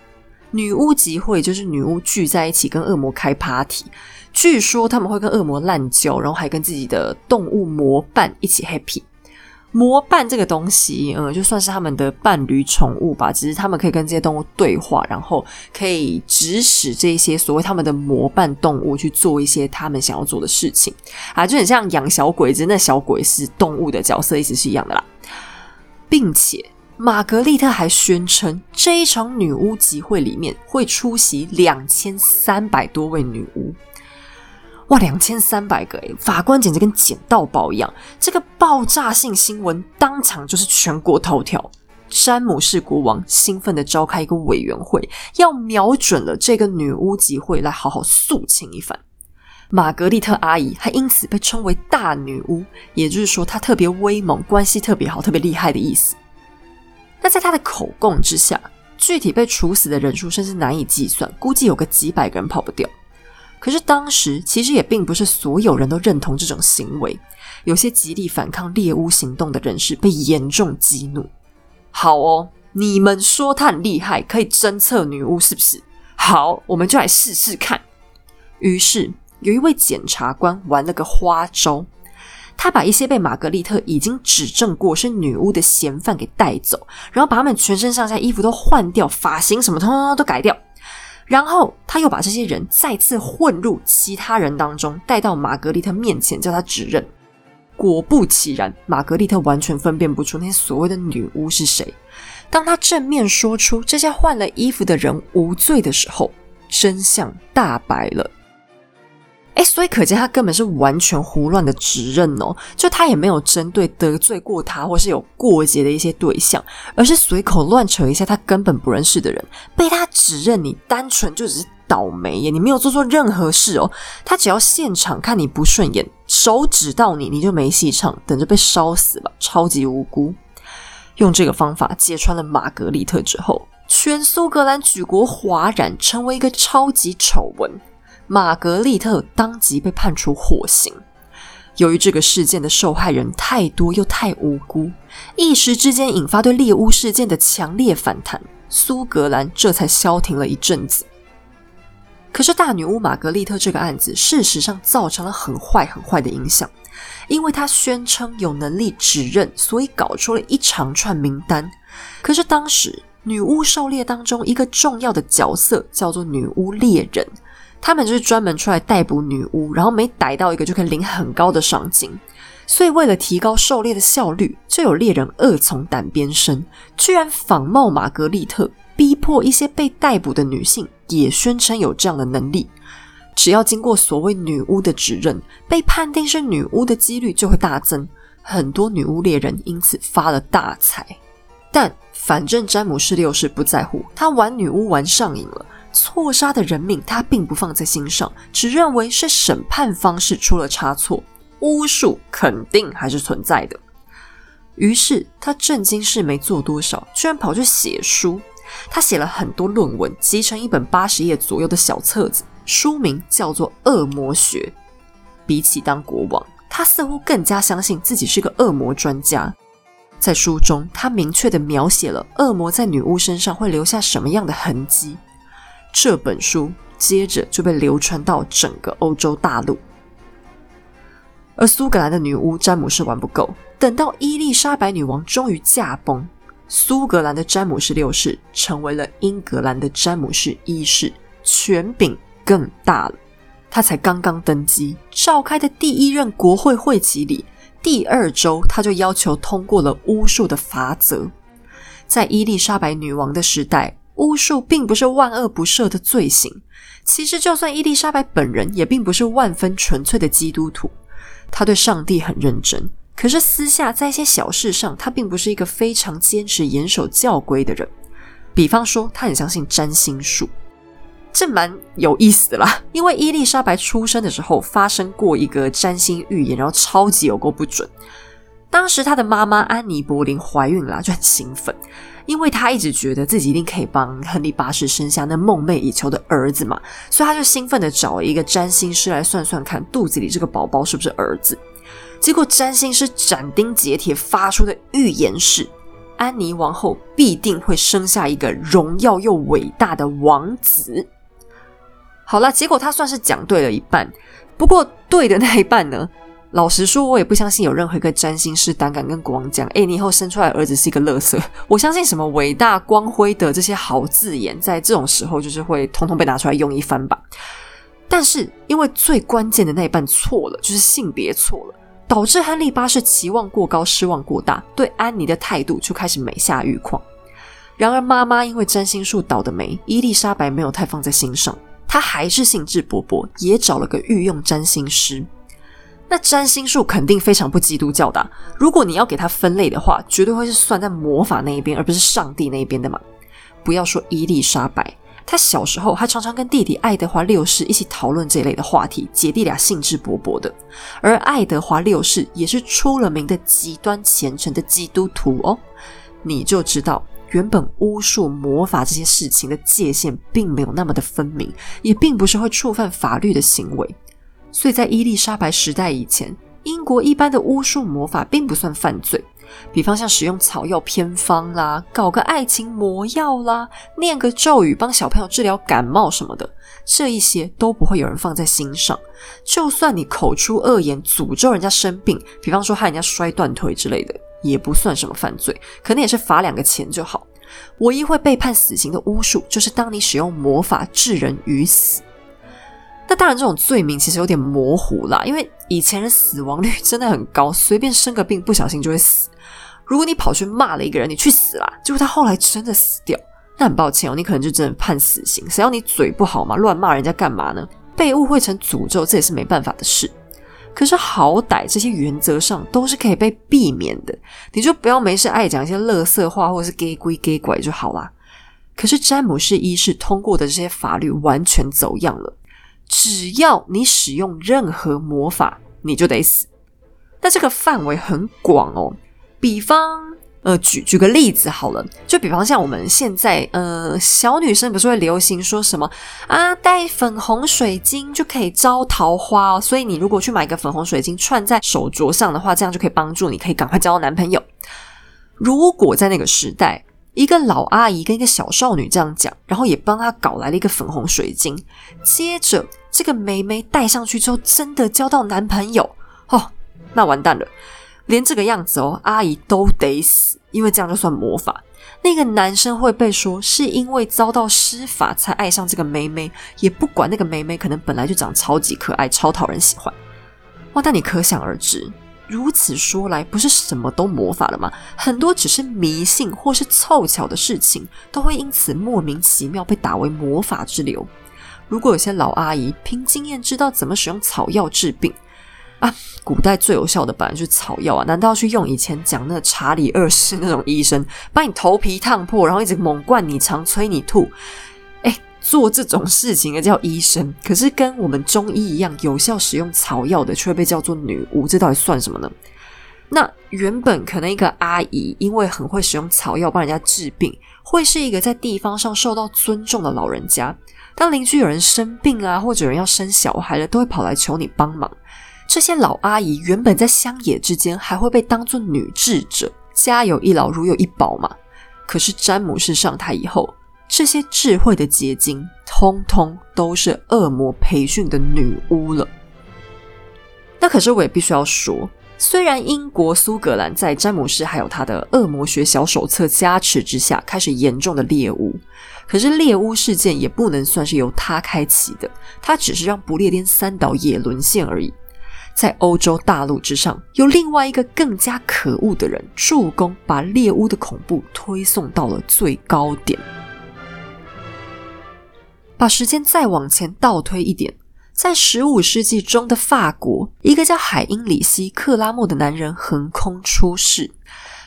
Speaker 1: 女巫集会就是女巫聚在一起跟恶魔开 party，据说他们会跟恶魔滥交，然后还跟自己的动物魔伴一起 happy。魔伴这个东西，嗯，就算是他们的伴侣宠物吧，只是他们可以跟这些动物对话，然后可以指使这些所谓他们的魔伴动物去做一些他们想要做的事情啊，就很像养小鬼子，那小鬼是动物的角色，意思是一样的啦。并且玛格丽特还宣称，这一场女巫集会里面会出席两千三百多位女巫。哇，两千三百个诶，法官简直跟捡到宝一样。这个爆炸性新闻当场就是全国头条。詹姆士国王兴奋的召开一个委员会，要瞄准了这个女巫集会来好好肃清一番。玛格丽特阿姨还因此被称为大女巫，也就是说她特别威猛，关系特别好，特别厉害的意思。那在她的口供之下，具体被处死的人数甚至难以计算，估计有个几百个人跑不掉。可是当时其实也并不是所有人都认同这种行为，有些极力反抗猎巫行动的人士被严重激怒。好哦，你们说他很厉害，可以侦测女巫是不是？好，我们就来试试看。于是有一位检察官玩了个花招，他把一些被玛格丽特已经指证过是女巫的嫌犯给带走，然后把他们全身上下衣服都换掉，发型什么通通都改掉。然后他又把这些人再次混入其他人当中，带到玛格丽特面前，叫他指认。果不其然，玛格丽特完全分辨不出那些所谓的女巫是谁。当他正面说出这些换了衣服的人无罪的时候，真相大白了。哎，所以可见他根本是完全胡乱的指认哦，就他也没有针对得罪过他或是有过节的一些对象，而是随口乱扯一下他根本不认识的人，被他指认你单纯就只是倒霉耶，你没有做错任何事哦，他只要现场看你不顺眼，手指到你，你就没戏唱，等着被烧死吧，超级无辜。用这个方法揭穿了玛格丽特之后，全苏格兰举国哗然，成为一个超级丑闻。玛格丽特当即被判处火刑。由于这个事件的受害人太多又太无辜，一时之间引发对猎巫事件的强烈反弹，苏格兰这才消停了一阵子。可是大女巫玛格丽特这个案子，事实上造成了很坏很坏的影响，因为她宣称有能力指认，所以搞出了一长串名单。可是当时女巫狩猎当中一个重要的角色叫做女巫猎人。他们就是专门出来逮捕女巫，然后每逮到一个就可以领很高的赏金。所以为了提高狩猎的效率，就有猎人恶从胆边生，居然仿冒玛格丽特，逼迫一些被逮捕的女性也宣称有这样的能力。只要经过所谓女巫的指认，被判定是女巫的几率就会大增。很多女巫猎人因此发了大财。但反正詹姆士六世不在乎，他玩女巫玩上瘾了。错杀的人命，他并不放在心上，只认为是审判方式出了差错，巫术肯定还是存在的。于是他震惊事没做多少，居然跑去写书。他写了很多论文，集成一本八十页左右的小册子，书名叫做《恶魔学》。比起当国王，他似乎更加相信自己是个恶魔专家。在书中，他明确的描写了恶魔在女巫身上会留下什么样的痕迹。这本书接着就被流传到整个欧洲大陆。而苏格兰的女巫詹姆士玩不够，等到伊丽莎白女王终于驾崩，苏格兰的詹姆士六世成为了英格兰的詹姆士一世，权柄更大了。他才刚刚登基，召开的第一任国会会期里，第二周他就要求通过了巫术的法则。在伊丽莎白女王的时代，巫术并不是万恶不赦的罪行。其实，就算伊丽莎白本人也并不是万分纯粹的基督徒。他对上帝很认真，可是私下在一些小事上，他并不是一个非常坚持严守教规的人。比方说，他很相信占星术。这蛮有意思的啦，因为伊丽莎白出生的时候发生过一个占星预言，然后超级有够不准。当时她的妈妈安妮·柏林怀孕了，就很兴奋，因为她一直觉得自己一定可以帮亨利八世生下那梦寐以求的儿子嘛，所以她就兴奋的找一个占星师来算算看，肚子里这个宝宝是不是儿子。结果占星师斩钉截铁发出的预言是，安妮王后必定会生下一个荣耀又伟大的王子。好了，结果他算是讲对了一半，不过对的那一半呢？老实说，我也不相信有任何一个占星师胆敢跟国王讲：“哎，你以后生出来儿子是一个乐色。”我相信什么伟大光辉的这些好字眼，在这种时候就是会通通被拿出来用一番吧。但是因为最关键的那一半错了，就是性别错了，导致亨利八世期望过高，失望过大，对安妮的态度就开始每下愈况。然而妈妈因为占星术倒的霉，伊丽莎白没有太放在心上。她还是兴致勃勃，也找了个御用占星师。那占星术肯定非常不基督教的。如果你要给它分类的话，绝对会是算在魔法那一边，而不是上帝那一边的嘛。不要说伊丽莎白，她小时候还常常跟弟弟爱德华六世一起讨论这类的话题，姐弟俩兴致勃勃的。而爱德华六世也是出了名的极端虔诚的基督徒哦，你就知道。原本巫术、魔法这些事情的界限并没有那么的分明，也并不是会触犯法律的行为。所以在伊丽莎白时代以前，英国一般的巫术、魔法并不算犯罪。比方像使用草药偏方啦，搞个爱情魔药啦，念个咒语帮小朋友治疗感冒什么的，这一些都不会有人放在心上。就算你口出恶言，诅咒人家生病，比方说害人家摔断腿之类的。也不算什么犯罪，可能也是罚两个钱就好。唯一会被判死刑的巫术，就是当你使用魔法致人于死。那当然，这种罪名其实有点模糊啦，因为以前的死亡率真的很高，随便生个病不小心就会死。如果你跑去骂了一个人，你去死啦，结果他后来真的死掉，那很抱歉哦，你可能就真的判死刑。谁要你嘴不好嘛，乱骂人家干嘛呢？被误会成诅咒，这也是没办法的事。可是好歹这些原则上都是可以被避免的，你就不要没事爱讲一些乐色话或者是 gay 归 gay 拐就好啦。可是詹姆士一世通过的这些法律完全走样了，只要你使用任何魔法，你就得死。那这个范围很广哦，比方。呃，举举个例子好了，就比方像我们现在，呃，小女生不是会流行说什么啊，戴粉红水晶就可以招桃花哦，所以你如果去买个粉红水晶串在手镯上的话，这样就可以帮助你可以赶快交到男朋友。如果在那个时代，一个老阿姨跟一个小少女这样讲，然后也帮她搞来了一个粉红水晶，接着这个妹妹戴上去之后，真的交到男朋友哦，那完蛋了。连这个样子哦，阿姨都得死，因为这样就算魔法。那个男生会被说是因为遭到施法才爱上这个妹妹，也不管那个妹妹可能本来就长超级可爱、超讨人喜欢。哇，但你可想而知，如此说来，不是什么都魔法了吗？很多只是迷信或是凑巧的事情，都会因此莫名其妙被打为魔法之流。如果有些老阿姨凭经验知道怎么使用草药治病。啊，古代最有效的本来就是草药啊，难道要去用以前讲那查理二世那种医生，把你头皮烫破，然后一直猛灌你肠、催你吐？哎，做这种事情的叫医生，可是跟我们中医一样有效使用草药的，却被叫做女巫，这到底算什么呢？那原本可能一个阿姨，因为很会使用草药帮人家治病，会是一个在地方上受到尊重的老人家。当邻居有人生病啊，或者有人要生小孩了，都会跑来求你帮忙。这些老阿姨原本在乡野之间还会被当作女智者，家有一老如有一宝嘛。可是詹姆士上台以后，这些智慧的结晶，通通都是恶魔培训的女巫了。那可是我也必须要说，虽然英国苏格兰在詹姆士还有他的恶魔学小手册加持之下，开始严重的猎巫，可是猎巫事件也不能算是由他开启的，他只是让不列颠三岛也沦陷而已。在欧洲大陆之上，有另外一个更加可恶的人助攻，把猎巫的恐怖推送到了最高点。把时间再往前倒推一点，在十五世纪中的法国，一个叫海因里希·克拉莫的男人横空出世。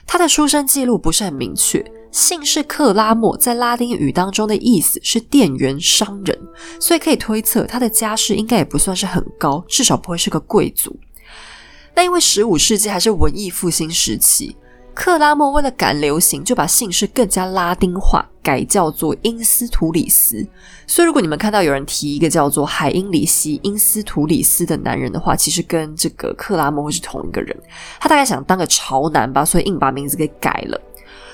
Speaker 1: 他的出生记录不是很明确。姓氏克拉莫在拉丁语当中的意思是店员、商人，所以可以推测他的家世应该也不算是很高，至少不会是个贵族。那因为十五世纪还是文艺复兴时期，克拉莫为了赶流行，就把姓氏更加拉丁化，改叫做因斯图里斯。所以如果你们看到有人提一个叫做海因里希·因斯图里斯的男人的话，其实跟这个克拉莫会是同一个人。他大概想当个潮男吧，所以硬把名字给改了。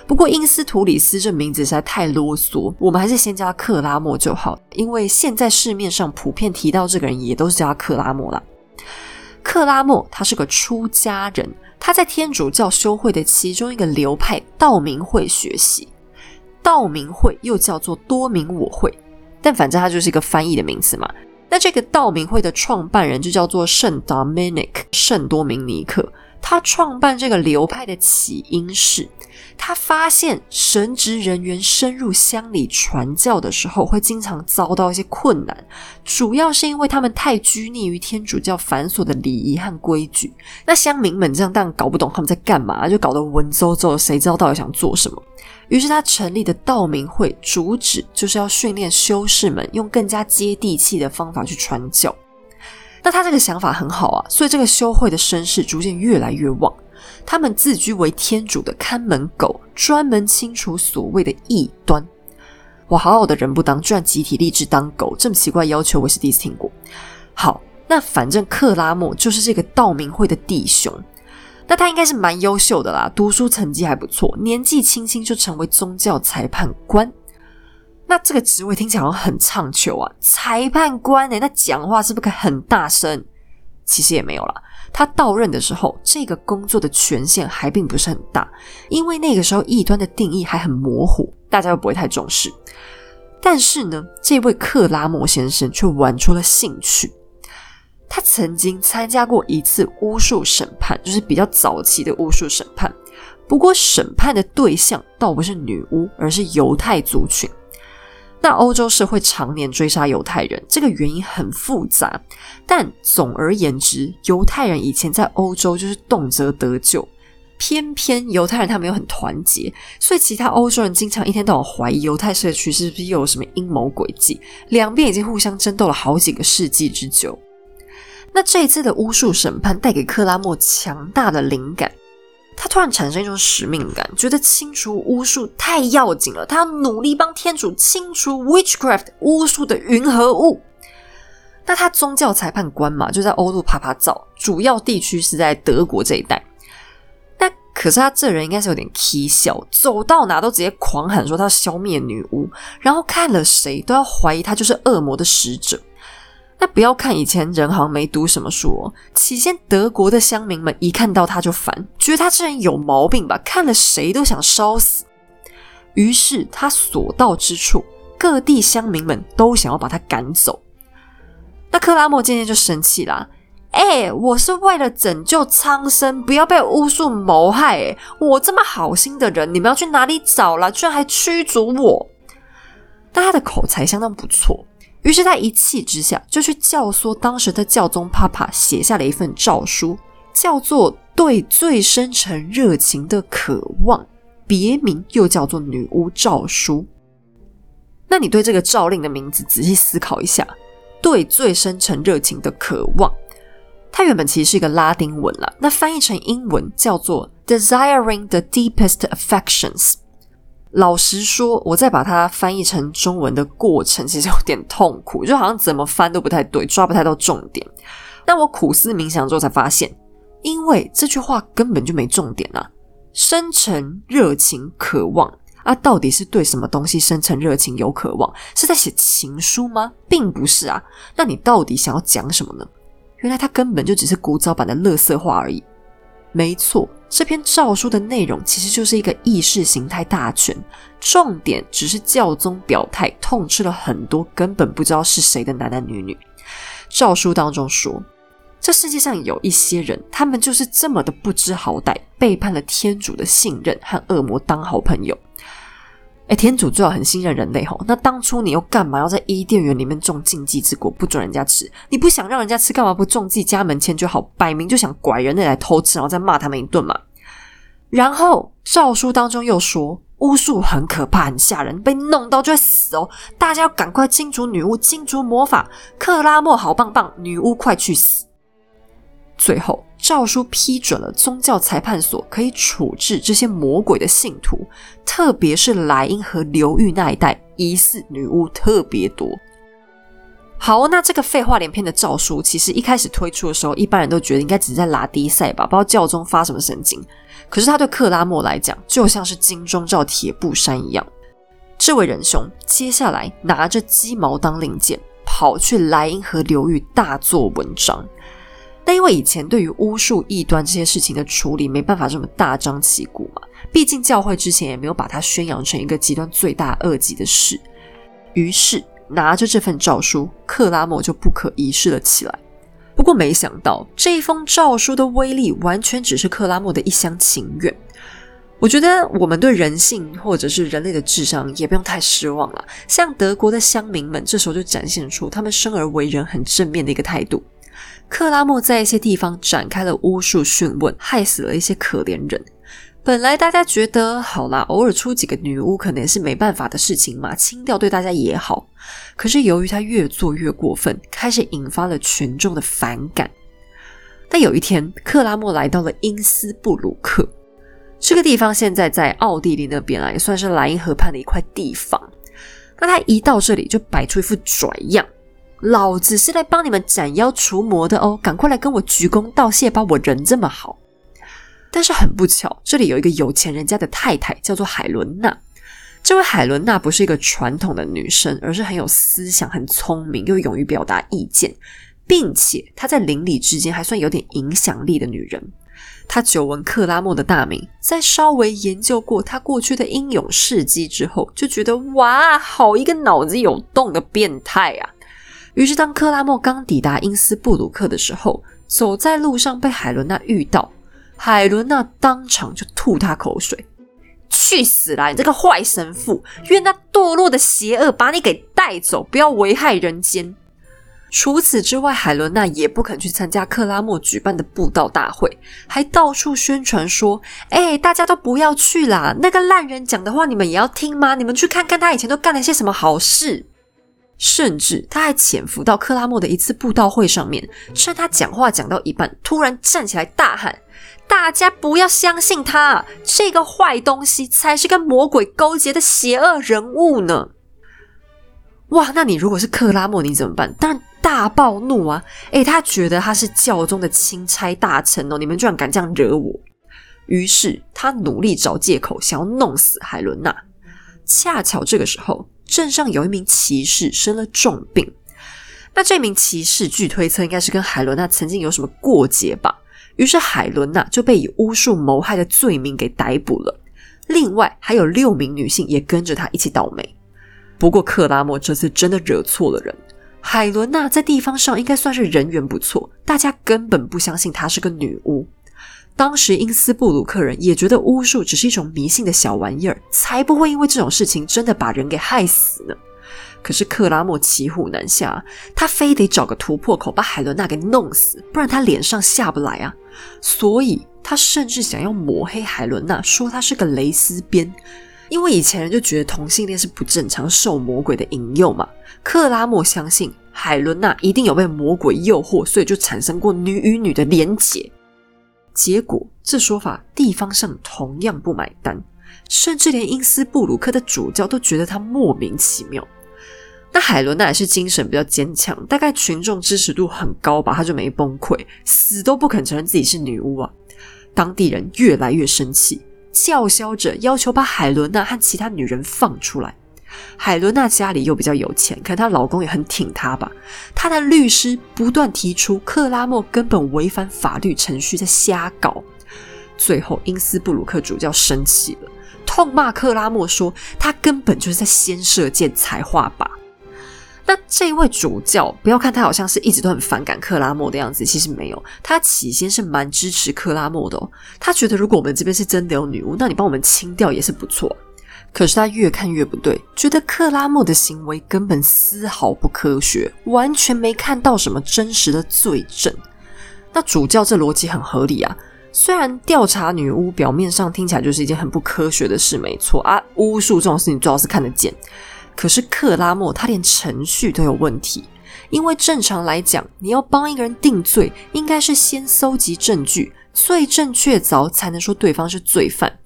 Speaker 1: 不过，因斯图里斯这名字实在太啰嗦，我们还是先叫他克拉莫就好。因为现在市面上普遍提到这个人，也都是叫他克拉莫啦。克拉莫他是个出家人，他在天主教修会的其中一个流派道明会学习。道明会又叫做多明我会，但反正它就是一个翻译的名词嘛。那这个道明会的创办人就叫做圣 Dominic 圣多明尼克。他创办这个流派的起因是，他发现神职人员深入乡里传教的时候，会经常遭到一些困难，主要是因为他们太拘泥于天主教繁琐的礼仪和规矩。那乡民们这样当然搞不懂他们在干嘛，就搞得文绉绉，谁知道到底想做什么？于是他成立的道明会，主旨就是要训练修士们用更加接地气的方法去传教。那他这个想法很好啊，所以这个修会的声势逐渐越来越旺。他们自居为天主的看门狗，专门清除所谓的异端。我好好的人不当，居然集体立志当狗，这么奇怪要求，我是第一次听过。好，那反正克拉莫就是这个道明会的弟兄，那他应该是蛮优秀的啦，读书成绩还不错，年纪轻轻就成为宗教裁判官。那这个职位听起来好像很畅求啊，裁判官哎，那讲话是不是可以很大声？其实也没有啦。他到任的时候，这个工作的权限还并不是很大，因为那个时候异端的定义还很模糊，大家又不会太重视。但是呢，这位克拉莫先生却玩出了兴趣。他曾经参加过一次巫术审判，就是比较早期的巫术审判。不过审判的对象倒不是女巫，而是犹太族群。那欧洲社会常年追杀犹太人，这个原因很复杂。但总而言之，犹太人以前在欧洲就是动辄得救，偏偏犹太人他们又很团结，所以其他欧洲人经常一天到晚怀疑犹太社区是不是又有什么阴谋诡计。两边已经互相争斗了好几个世纪之久。那这一次的巫术审判带给克拉莫强大的灵感。他突然产生一种使命感，觉得清除巫术太要紧了，他要努力帮天主清除 witchcraft 巫术的云和雾。那他宗教裁判官嘛，就在欧陆啪啪造，主要地区是在德国这一带。那可是他这人应该是有点蹊跷，走到哪都直接狂喊说他要消灭女巫，然后看了谁都要怀疑他就是恶魔的使者。那不要看以前人好像没读什么书哦。起先德国的乡民们一看到他就烦，觉得他这人有毛病吧，看了谁都想烧死。于是他所到之处，各地乡民们都想要把他赶走。那克拉莫渐渐就生气啦，哎，我是为了拯救苍生，不要被巫术谋害。哎，我这么好心的人，你们要去哪里找了？居然还驱逐我！但他的口才相当不错。于是他一气之下就去教唆当时的教宗帕帕写下了一份诏书，叫做《对最深沉热情的渴望》，别名又叫做《女巫诏书》。那你对这个诏令的名字仔细思考一下，《对最深沉热情的渴望》，它原本其实是一个拉丁文了，那翻译成英文叫做 “desiring the deepest affections”。老实说，我再把它翻译成中文的过程，其实有点痛苦，就好像怎么翻都不太对，抓不太到重点。但我苦思冥想之后才发现，因为这句话根本就没重点啊！深沉、热情、渴望啊，到底是对什么东西深沉、热情、有渴望？是在写情书吗？并不是啊！那你到底想要讲什么呢？原来它根本就只是古早版的乐色话而已。没错，这篇诏书的内容其实就是一个意识形态大全，重点只是教宗表态，痛斥了很多根本不知道是谁的男男女女。诏书当中说，这世界上有一些人，他们就是这么的不知好歹，背叛了天主的信任，和恶魔当好朋友。哎，天主最好很信任人类吼，那当初你又干嘛要在伊甸园里面种禁忌之果，不准人家吃？你不想让人家吃，干嘛不种自己家门前就好？摆明就想拐人类来偷吃，然后再骂他们一顿嘛。然后诏书当中又说，巫术很可怕，很吓人，被弄到就会死哦。大家要赶快清除女巫，清除魔法。克拉莫好棒棒，女巫快去死。最后。诏书批准了宗教裁判所可以处置这些魔鬼的信徒，特别是莱茵河流域那一带，疑似女巫特别多。好，那这个废话连篇的诏书，其实一开始推出的时候，一般人都觉得应该只是在拉低赛吧，不知道教宗发什么神经。可是他对克拉莫来讲，就像是金钟罩铁布衫一样。这位仁兄接下来拿着鸡毛当令箭，跑去莱茵河流域大做文章。但因为以前对于巫术异端这些事情的处理没办法这么大张旗鼓嘛，毕竟教会之前也没有把它宣扬成一个极端罪大恶极的事。于是拿着这份诏书，克拉莫就不可一世了起来。不过没想到这一封诏书的威力完全只是克拉莫的一厢情愿。我觉得我们对人性或者是人类的智商也不用太失望了。像德国的乡民们这时候就展现出他们生而为人很正面的一个态度。克拉莫在一些地方展开了巫术讯问，害死了一些可怜人。本来大家觉得好啦，偶尔出几个女巫可能是没办法的事情嘛，清掉对大家也好。可是由于他越做越过分，开始引发了群众的反感。但有一天，克拉莫来到了因斯布鲁克这个地方，现在在奥地利那边啊，也算是莱茵河畔的一块地方。那他一到这里，就摆出一副拽样。老子是来帮你们斩妖除魔的哦，赶快来跟我鞠躬道谢吧！我人这么好。但是很不巧，这里有一个有钱人家的太太，叫做海伦娜。这位海伦娜不是一个传统的女生，而是很有思想、很聪明，又勇于表达意见，并且她在邻里之间还算有点影响力的女人。她久闻克拉莫的大名，在稍微研究过他过去的英勇事迹之后，就觉得哇，好一个脑子有洞的变态啊！于是，当克拉莫刚抵达因斯布鲁克的时候，走在路上被海伦娜遇到，海伦娜当场就吐他口水：“去死啦！你这个坏神父，愿那堕落的邪恶把你给带走，不要危害人间。”除此之外，海伦娜也不肯去参加克拉莫举办的布道大会，还到处宣传说：“哎，大家都不要去啦！那个烂人讲的话，你们也要听吗？你们去看看他以前都干了些什么好事。”甚至他还潜伏到克拉莫的一次布道会上面，趁他讲话讲到一半，突然站起来大喊：“大家不要相信他，这个坏东西才是跟魔鬼勾结的邪恶人物呢！”哇，那你如果是克拉莫，你怎么办？当然大暴怒啊！诶，他觉得他是教宗的钦差大臣哦，你们居然敢这样惹我！于是他努力找借口，想要弄死海伦娜。恰巧这个时候。镇上有一名骑士生了重病，那这名骑士据推测应该是跟海伦娜曾经有什么过节吧。于是海伦娜就被以巫术谋害的罪名给逮捕了。另外还有六名女性也跟着他一起倒霉。不过克拉莫这次真的惹错了人。海伦娜在地方上应该算是人缘不错，大家根本不相信她是个女巫。当时因斯布鲁克人也觉得巫术只是一种迷信的小玩意儿，才不会因为这种事情真的把人给害死呢。可是克拉莫骑虎难下，他非得找个突破口把海伦娜给弄死，不然他脸上下不来啊。所以他甚至想要抹黑海伦娜，说她是个蕾丝边，因为以前人就觉得同性恋是不正常、受魔鬼的引诱嘛。克拉莫相信海伦娜一定有被魔鬼诱惑，所以就产生过女与女的连结。结果，这说法地方上同样不买单，甚至连因斯布鲁克的主教都觉得他莫名其妙。那海伦娜也是精神比较坚强，大概群众支持度很高吧，她就没崩溃，死都不肯承认自己是女巫啊。当地人越来越生气，叫嚣着要求把海伦娜和其他女人放出来。海伦娜家里又比较有钱，可她老公也很挺她吧。她的律师不断提出克拉莫根本违反法律程序，在瞎搞。最后，因斯布鲁克主教生气了，痛骂克拉莫说他根本就是在先射箭才画靶。那这位主教，不要看他好像是一直都很反感克拉莫的样子，其实没有，他起先是蛮支持克拉莫的。他觉得如果我们这边是真的有女巫，那你帮我们清掉也是不错。可是他越看越不对，觉得克拉莫的行为根本丝毫不科学，完全没看到什么真实的罪证。那主教这逻辑很合理啊，虽然调查女巫表面上听起来就是一件很不科学的事，没错啊，巫术这种事情最好是看得见。可是克拉莫他连程序都有问题，因为正常来讲，你要帮一个人定罪，应该是先搜集证据，罪证确凿才能说对方是罪犯。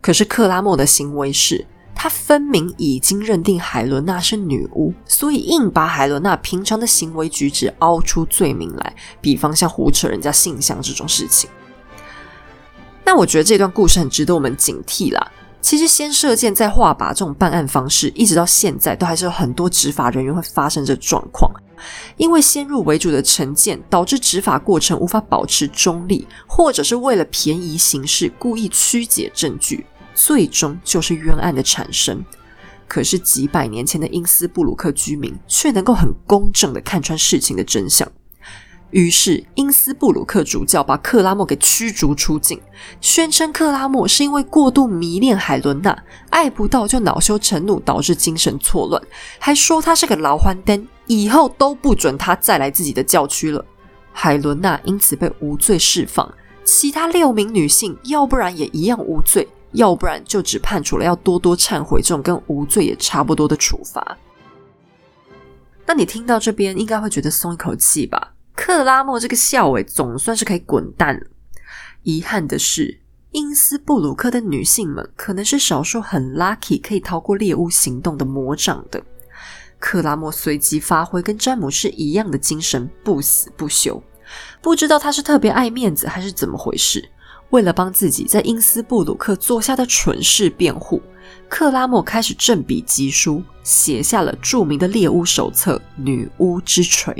Speaker 1: 可是克拉莫的行为是，他分明已经认定海伦娜是女巫，所以硬把海伦娜平常的行为举止凹出罪名来，比方像胡扯人家性向这种事情。那我觉得这段故事很值得我们警惕啦。其实，先射箭再画靶这种办案方式，一直到现在都还是有很多执法人员会发生这状况。因为先入为主的成见，导致执法过程无法保持中立，或者是为了便宜行事，故意曲解证据，最终就是冤案的产生。可是几百年前的因斯布鲁克居民却能够很公正的看穿事情的真相。于是，因斯布鲁克主教把克拉莫给驱逐出境，宣称克拉莫是因为过度迷恋海伦娜，爱不到就恼羞成怒，导致精神错乱，还说他是个老欢灯，以后都不准他再来自己的教区了。海伦娜因此被无罪释放，其他六名女性要不然也一样无罪，要不然就只判处了要多多忏悔这种跟无罪也差不多的处罚。那你听到这边，应该会觉得松一口气吧？克拉莫这个校委总算是可以滚蛋了。遗憾的是，因斯布鲁克的女性们可能是少数很 lucky 可以逃过猎巫行动的魔掌的。克拉莫随即发挥跟詹姆士一样的精神，不死不休。不知道他是特别爱面子还是怎么回事，为了帮自己在因斯布鲁克做下的蠢事辩护，克拉莫开始振笔疾书，写下了著名的猎巫手册《女巫之锤》。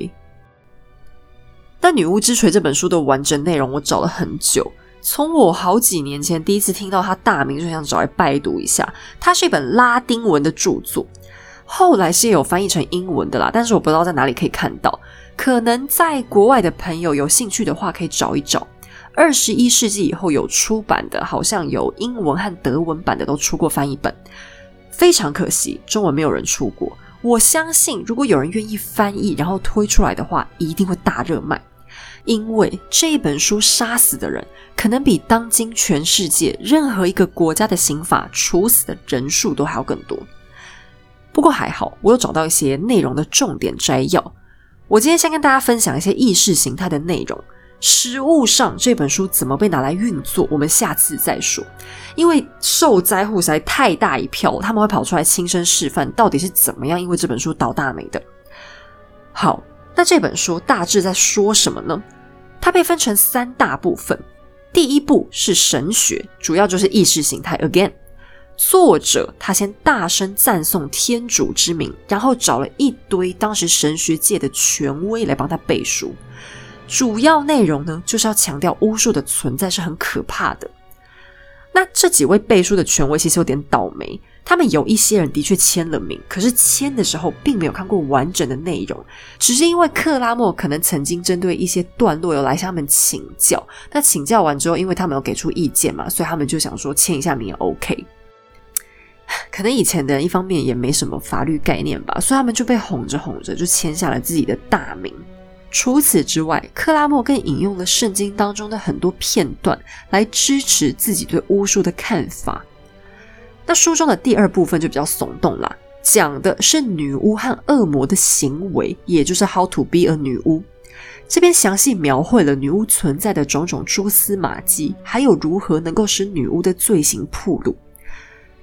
Speaker 1: 但《女巫之锤》这本书的完整内容，我找了很久。从我好几年前第一次听到它大名，就想找来拜读一下。它是一本拉丁文的著作，后来是有翻译成英文的啦，但是我不知道在哪里可以看到。可能在国外的朋友有兴趣的话，可以找一找。二十一世纪以后有出版的，好像有英文和德文版的都出过翻译本。非常可惜，中文没有人出过。我相信，如果有人愿意翻译，然后推出来的话，一定会大热卖。因为这一本书杀死的人，可能比当今全世界任何一个国家的刑法处死的人数都还要更多。不过还好，我有找到一些内容的重点摘要。我今天先跟大家分享一些意识形态的内容。实物上这本书怎么被拿来运作，我们下次再说。因为受灾户实在太大一票，他们会跑出来亲身示范到底是怎么样因为这本书倒大霉的。好。那这本书大致在说什么呢？它被分成三大部分。第一步是神学，主要就是意识形态。Again，作者他先大声赞颂天主之名，然后找了一堆当时神学界的权威来帮他背书。主要内容呢，就是要强调巫术的存在是很可怕的。那这几位背书的权威其实有点倒霉。他们有一些人的确签了名，可是签的时候并没有看过完整的内容，只是因为克拉莫可能曾经针对一些段落有来向他们请教。那请教完之后，因为他们有给出意见嘛，所以他们就想说签一下名也 OK。可能以前的人一方面也没什么法律概念吧，所以他们就被哄着哄着就签下了自己的大名。除此之外，克拉默更引用了圣经当中的很多片段来支持自己对巫术的看法。那书中的第二部分就比较耸动啦，讲的是女巫和恶魔的行为，也就是 How to be a 女巫。这边详细描绘了女巫存在的种种蛛丝马迹，还有如何能够使女巫的罪行暴露。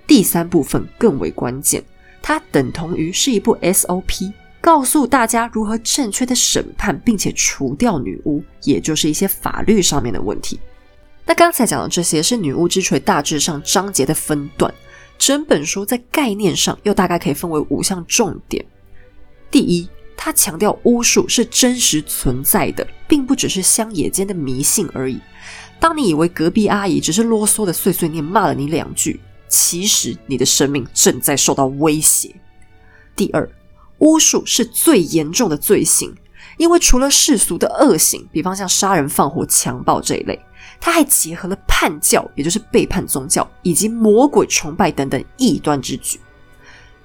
Speaker 1: 第三部分更为关键。它等同于是一部 SOP，告诉大家如何正确的审判并且除掉女巫，也就是一些法律上面的问题。那刚才讲的这些是《女巫之锤》大致上章节的分段，整本书在概念上又大概可以分为五项重点。第一，它强调巫术是真实存在的，并不只是乡野间的迷信而已。当你以为隔壁阿姨只是啰嗦的碎碎念骂了你两句，其实你的生命正在受到威胁。第二，巫术是最严重的罪行，因为除了世俗的恶行，比方像杀人放火、强暴这一类。它还结合了叛教，也就是背叛宗教，以及魔鬼崇拜等等异端之举。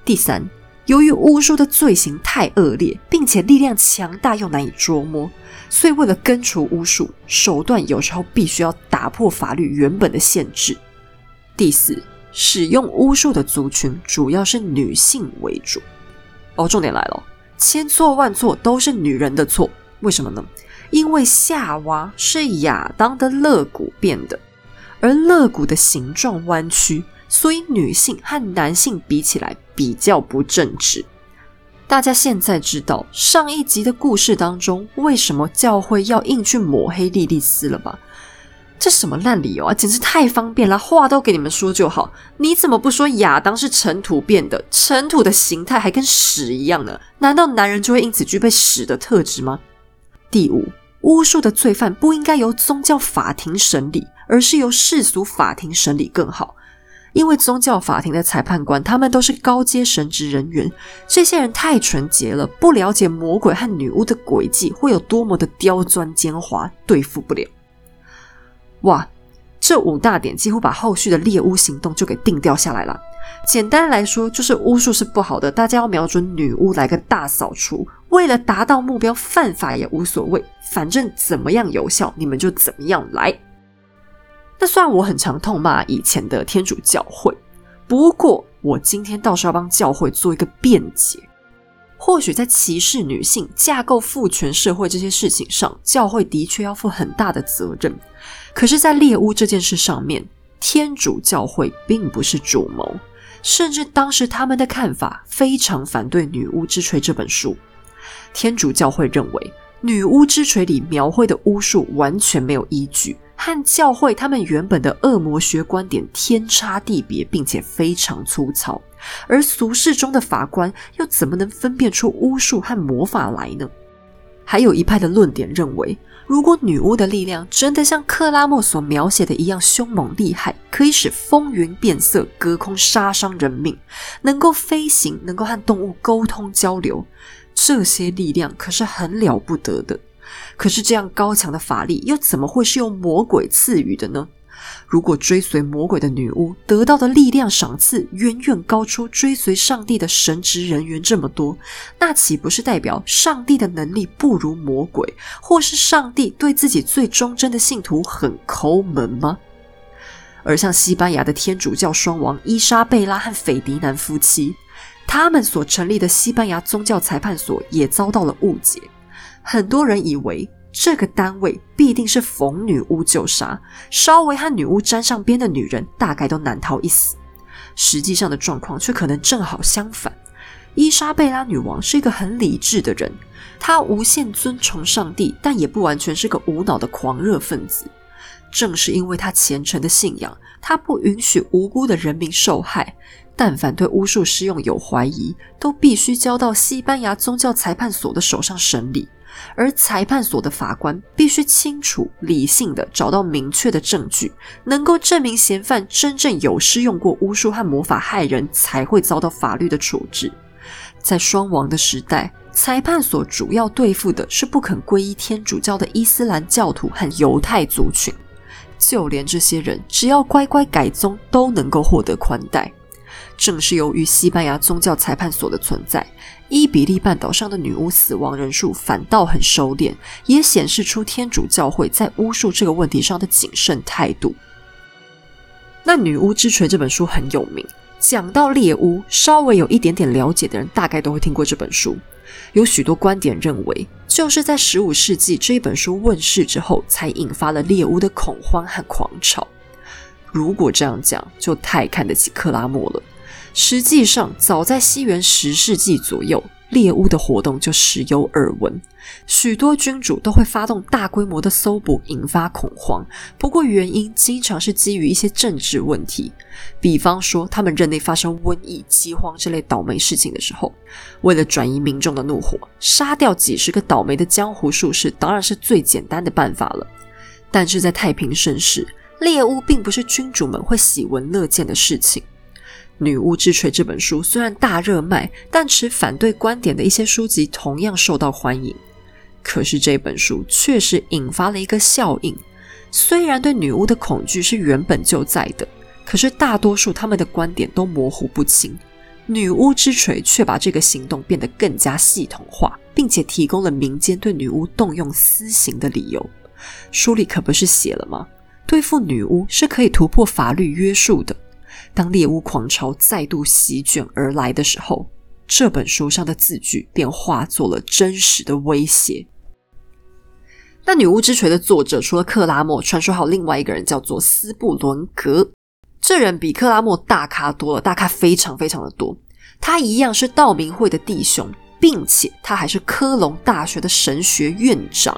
Speaker 1: 第三，由于巫术的罪行太恶劣，并且力量强大又难以捉摸，所以为了根除巫术，手段有时候必须要打破法律原本的限制。第四，使用巫术的族群主要是女性为主。哦，重点来了，千错万错都是女人的错，为什么呢？因为夏娃是亚当的肋骨变的，而肋骨的形状弯曲，所以女性和男性比起来比较不正直。大家现在知道上一集的故事当中为什么教会要硬去抹黑莉莉丝了吧？这什么烂理由啊！简直太方便了，话都给你们说就好。你怎么不说亚当是尘土变的？尘土的形态还跟屎一样呢？难道男人就会因此具备屎的特质吗？第五。巫术的罪犯不应该由宗教法庭审理，而是由世俗法庭审理更好。因为宗教法庭的裁判官，他们都是高阶神职人员，这些人太纯洁了，不了解魔鬼和女巫的诡计会有多么的刁钻奸猾，对付不了。哇，这五大点几乎把后续的猎巫行动就给定掉下来了。简单来说，就是巫术是不好的，大家要瞄准女巫来个大扫除。为了达到目标，犯法也无所谓，反正怎么样有效，你们就怎么样来。那虽然我很常痛骂以前的天主教会，不过我今天倒是要帮教会做一个辩解。或许在歧视女性、架构父权社会这些事情上，教会的确要负很大的责任。可是，在猎巫这件事上面，天主教会并不是主谋。甚至当时他们的看法非常反对《女巫之锤》这本书。天主教会认为，《女巫之锤》里描绘的巫术完全没有依据，和教会他们原本的恶魔学观点天差地别，并且非常粗糙。而俗世中的法官又怎么能分辨出巫术和魔法来呢？还有一派的论点认为。如果女巫的力量真的像克拉莫所描写的一样凶猛厉害，可以使风云变色、隔空杀伤人命，能够飞行，能够和动物沟通交流，这些力量可是很了不得的。可是这样高强的法力，又怎么会是用魔鬼赐予的呢？如果追随魔鬼的女巫得到的力量赏赐远远高出追随上帝的神职人员这么多，那岂不是代表上帝的能力不如魔鬼，或是上帝对自己最忠贞的信徒很抠门吗？而像西班牙的天主教双王伊莎贝拉和斐迪南夫妻，他们所成立的西班牙宗教裁判所也遭到了误解，很多人以为。这个单位必定是逢女巫就杀，稍微和女巫沾上边的女人，大概都难逃一死。实际上的状况却可能正好相反。伊莎贝拉女王是一个很理智的人，她无限尊崇上帝，但也不完全是个无脑的狂热分子。正是因为她虔诚的信仰，她不允许无辜的人民受害。但凡对巫术施用有怀疑，都必须交到西班牙宗教裁判所的手上审理。而裁判所的法官必须清楚、理性的找到明确的证据，能够证明嫌犯真正有施用过巫术和魔法害人，才会遭到法律的处置。在双王的时代，裁判所主要对付的是不肯皈依天主教的伊斯兰教徒和犹太族群，就连这些人只要乖乖改宗，都能够获得宽待。正是由于西班牙宗教裁判所的存在。伊比利半岛上的女巫死亡人数反倒很收敛，也显示出天主教会在巫术这个问题上的谨慎态度。那《女巫之锤》这本书很有名，讲到猎巫，稍微有一点点了解的人，大概都会听过这本书。有许多观点认为，就是在十五世纪这一本书问世之后，才引发了猎巫的恐慌和狂潮。如果这样讲，就太看得起克拉莫了。实际上，早在西元十世纪左右，猎巫的活动就时有耳闻。许多君主都会发动大规模的搜捕，引发恐慌。不过，原因经常是基于一些政治问题。比方说，他们任内发生瘟疫、饥荒这类倒霉事情的时候，为了转移民众的怒火，杀掉几十个倒霉的江湖术士，当然是最简单的办法了。但是在太平盛世，猎巫并不是君主们会喜闻乐见的事情。《女巫之锤》这本书虽然大热卖，但持反对观点的一些书籍同样受到欢迎。可是这本书确实引发了一个效应，虽然对女巫的恐惧是原本就在的，可是大多数他们的观点都模糊不清。《女巫之锤》却把这个行动变得更加系统化，并且提供了民间对女巫动用私刑的理由。书里可不是写了吗？对付女巫是可以突破法律约束的。当猎巫狂潮再度席卷而来的时候，这本书上的字句便化作了真实的威胁。那《女巫之锤》的作者除了克拉默，传说还有另外一个人叫做斯布伦格。这人比克拉默大咖多了，大咖非常非常的多。他一样是道明会的弟兄，并且他还是科隆大学的神学院长。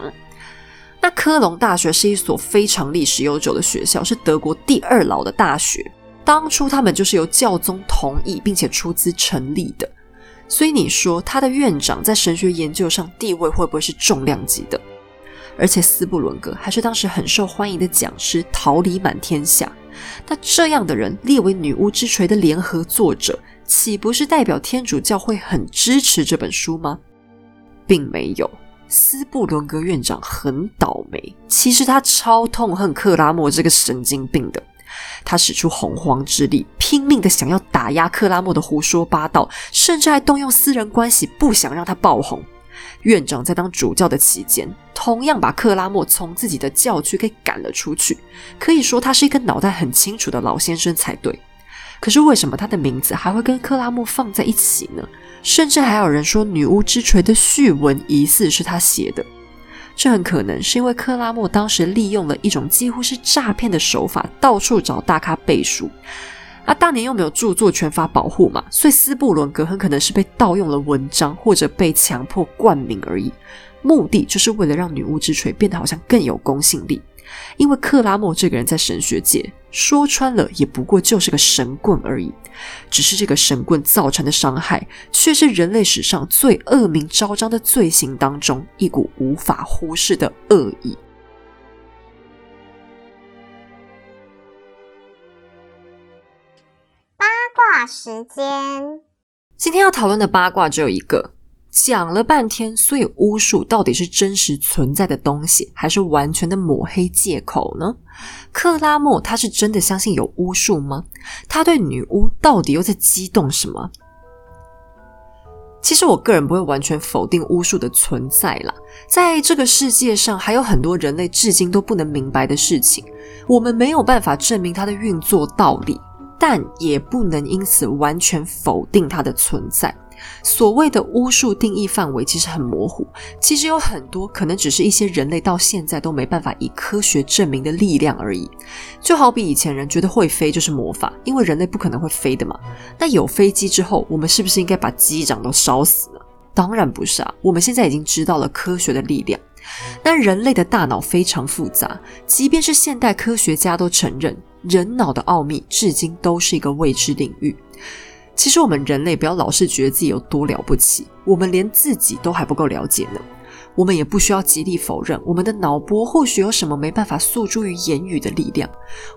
Speaker 1: 那科隆大学是一所非常历史悠久的学校，是德国第二老的大学。当初他们就是由教宗同意并且出资成立的，所以你说他的院长在神学研究上地位会不会是重量级的？而且斯布伦格还是当时很受欢迎的讲师，桃李满天下。那这样的人列为《女巫之锤》的联合作者，岂不是代表天主教会很支持这本书吗？并没有，斯布伦格院长很倒霉。其实他超痛恨克拉默这个神经病的。他使出洪荒之力，拼命的想要打压克拉默的胡说八道，甚至还动用私人关系，不想让他爆红。院长在当主教的期间，同样把克拉默从自己的教区给赶了出去。可以说，他是一个脑袋很清楚的老先生才对。可是，为什么他的名字还会跟克拉默放在一起呢？甚至还有人说，《女巫之锤》的序文疑似是他写的。这很可能是因为克拉默当时利用了一种几乎是诈骗的手法，到处找大咖背书。啊，当年又没有著作权法保护嘛，所以斯布伦格很可能是被盗用了文章，或者被强迫冠名而已。目的就是为了让女巫之锤变得好像更有公信力。因为克拉默这个人在神学界说穿了，也不过就是个神棍而已。只是这个神棍造成的伤害，却是人类史上最恶名昭彰的罪行当中一股无法忽视的恶意。
Speaker 2: 八卦时间，
Speaker 1: 今天要讨论的八卦只有一个。讲了半天，所以巫术到底是真实存在的东西，还是完全的抹黑借口呢？克拉默他是真的相信有巫术吗？他对女巫到底又在激动什么？其实我个人不会完全否定巫术的存在啦，在这个世界上还有很多人类至今都不能明白的事情，我们没有办法证明它的运作道理，但也不能因此完全否定它的存在。所谓的巫术定义范围其实很模糊，其实有很多可能只是一些人类到现在都没办法以科学证明的力量而已。就好比以前人觉得会飞就是魔法，因为人类不可能会飞的嘛。那有飞机之后，我们是不是应该把机长都烧死呢？当然不是啊！我们现在已经知道了科学的力量。那人类的大脑非常复杂，即便是现代科学家都承认，人脑的奥秘至今都是一个未知领域。其实我们人类不要老是觉得自己有多了不起，我们连自己都还不够了解呢。我们也不需要极力否认，我们的脑波或许有什么没办法诉诸于言语的力量。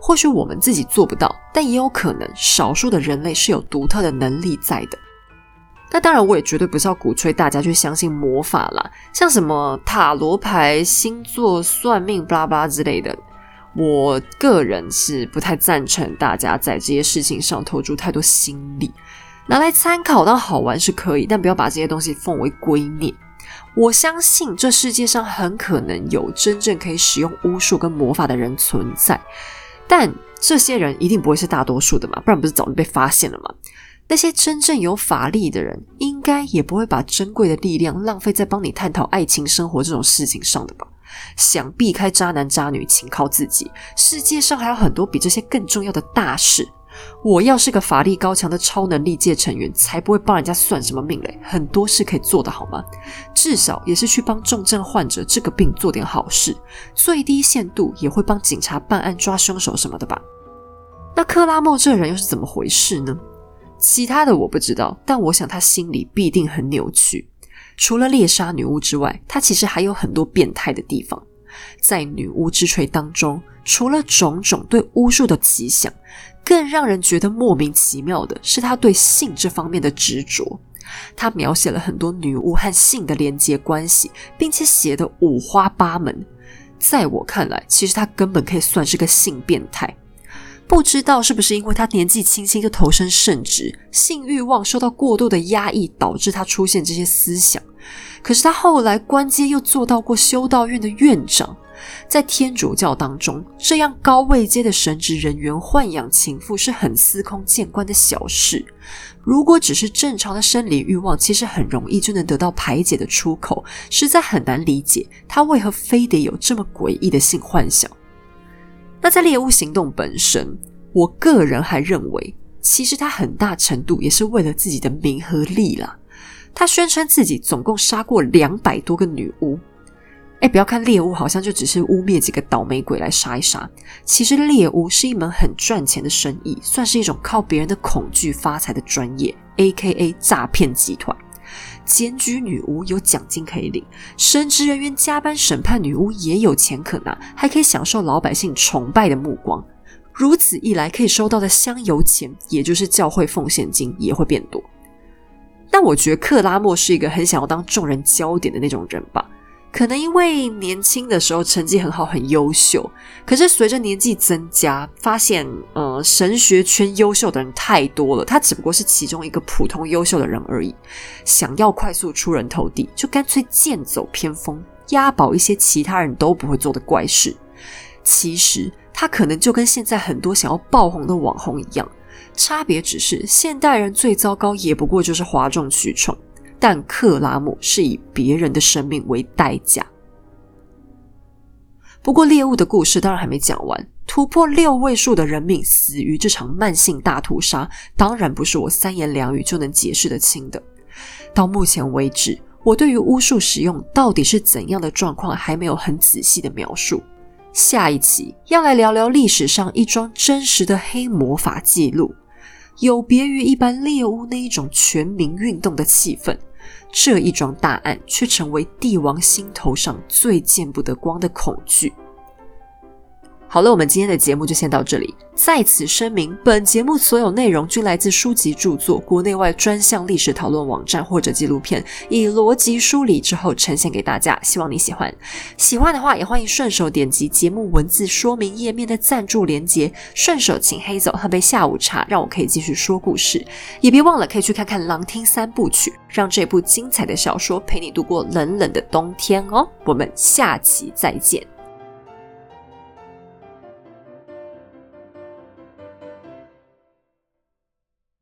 Speaker 1: 或许我们自己做不到，但也有可能少数的人类是有独特的能力在的。那当然，我也绝对不是要鼓吹大家去相信魔法啦，像什么塔罗牌、星座、算命、巴拉巴拉之类的。我个人是不太赞成大家在这些事情上投注太多心力，拿来参考当好玩是可以，但不要把这些东西奉为圭臬。我相信这世界上很可能有真正可以使用巫术跟魔法的人存在，但这些人一定不会是大多数的嘛，不然不是早就被发现了吗？那些真正有法力的人，应该也不会把珍贵的力量浪费在帮你探讨爱情生活这种事情上的吧？想避开渣男渣女，请靠自己。世界上还有很多比这些更重要的大事。我要是个法力高强的超能力界成员，才不会帮人家算什么命嘞！很多事可以做的好吗？至少也是去帮重症患者治个病做点好事，最低限度也会帮警察办案抓凶手什么的吧？那克拉莫这人又是怎么回事呢？其他的我不知道，但我想他心里必定很扭曲。除了猎杀女巫之外，他其实还有很多变态的地方。在女巫之锤当中，除了种种对巫术的奇想，更让人觉得莫名其妙的是他对性这方面的执着。他描写了很多女巫和性的连接关系，并且写得五花八门。在我看来，其实他根本可以算是个性变态。不知道是不是因为他年纪轻轻就投身圣职，性欲望受到过度的压抑，导致他出现这些思想。可是他后来官阶又做到过修道院的院长，在天主教当中，这样高位阶的神职人员豢养情妇是很司空见惯的小事。如果只是正常的生理欲望，其实很容易就能得到排解的出口，实在很难理解他为何非得有这么诡异的性幻想。那在猎巫行动本身，我个人还认为，其实他很大程度也是为了自己的名和利啦。他宣称自己总共杀过两百多个女巫。哎，不要看猎巫好像就只是污蔑几个倒霉鬼来杀一杀，其实猎巫是一门很赚钱的生意，算是一种靠别人的恐惧发财的专业，A.K.A. 诈骗集团。监居女巫有奖金可以领，神职人员加班审判女巫也有钱可拿，还可以享受老百姓崇拜的目光。如此一来，可以收到的香油钱，也就是教会奉献金，也会变多。但我觉得克拉默是一个很想要当众人焦点的那种人吧。可能因为年轻的时候成绩很好，很优秀。可是随着年纪增加，发现呃神学圈优秀的人太多了，他只不过是其中一个普通优秀的人而已。想要快速出人头地，就干脆剑走偏锋，押宝一些其他人都不会做的怪事。其实他可能就跟现在很多想要爆红的网红一样，差别只是现代人最糟糕也不过就是哗众取宠。但克拉姆是以别人的生命为代价。不过猎物的故事当然还没讲完，突破六位数的人命死于这场慢性大屠杀，当然不是我三言两语就能解释得清的。到目前为止，我对于巫术使用到底是怎样的状况还没有很仔细的描述。下一期要来聊聊历史上一桩真实的黑魔法记录，有别于一般猎巫那一种全民运动的气氛。这一桩大案却成为帝王心头上最见不得光的恐惧。好了，我们今天的节目就先到这里。在此声明，本节目所有内容均来自书籍著作、国内外专项历史讨论网站或者纪录片，以逻辑梳理之后呈现给大家。希望你喜欢。喜欢的话，也欢迎顺手点击节目文字说明页面的赞助连结，顺手请黑走喝杯下午茶，让我可以继续说故事。也别忘了可以去看看《狼听三部曲》，让这部精彩的小说陪你度过冷冷的冬天哦。我们下期再见。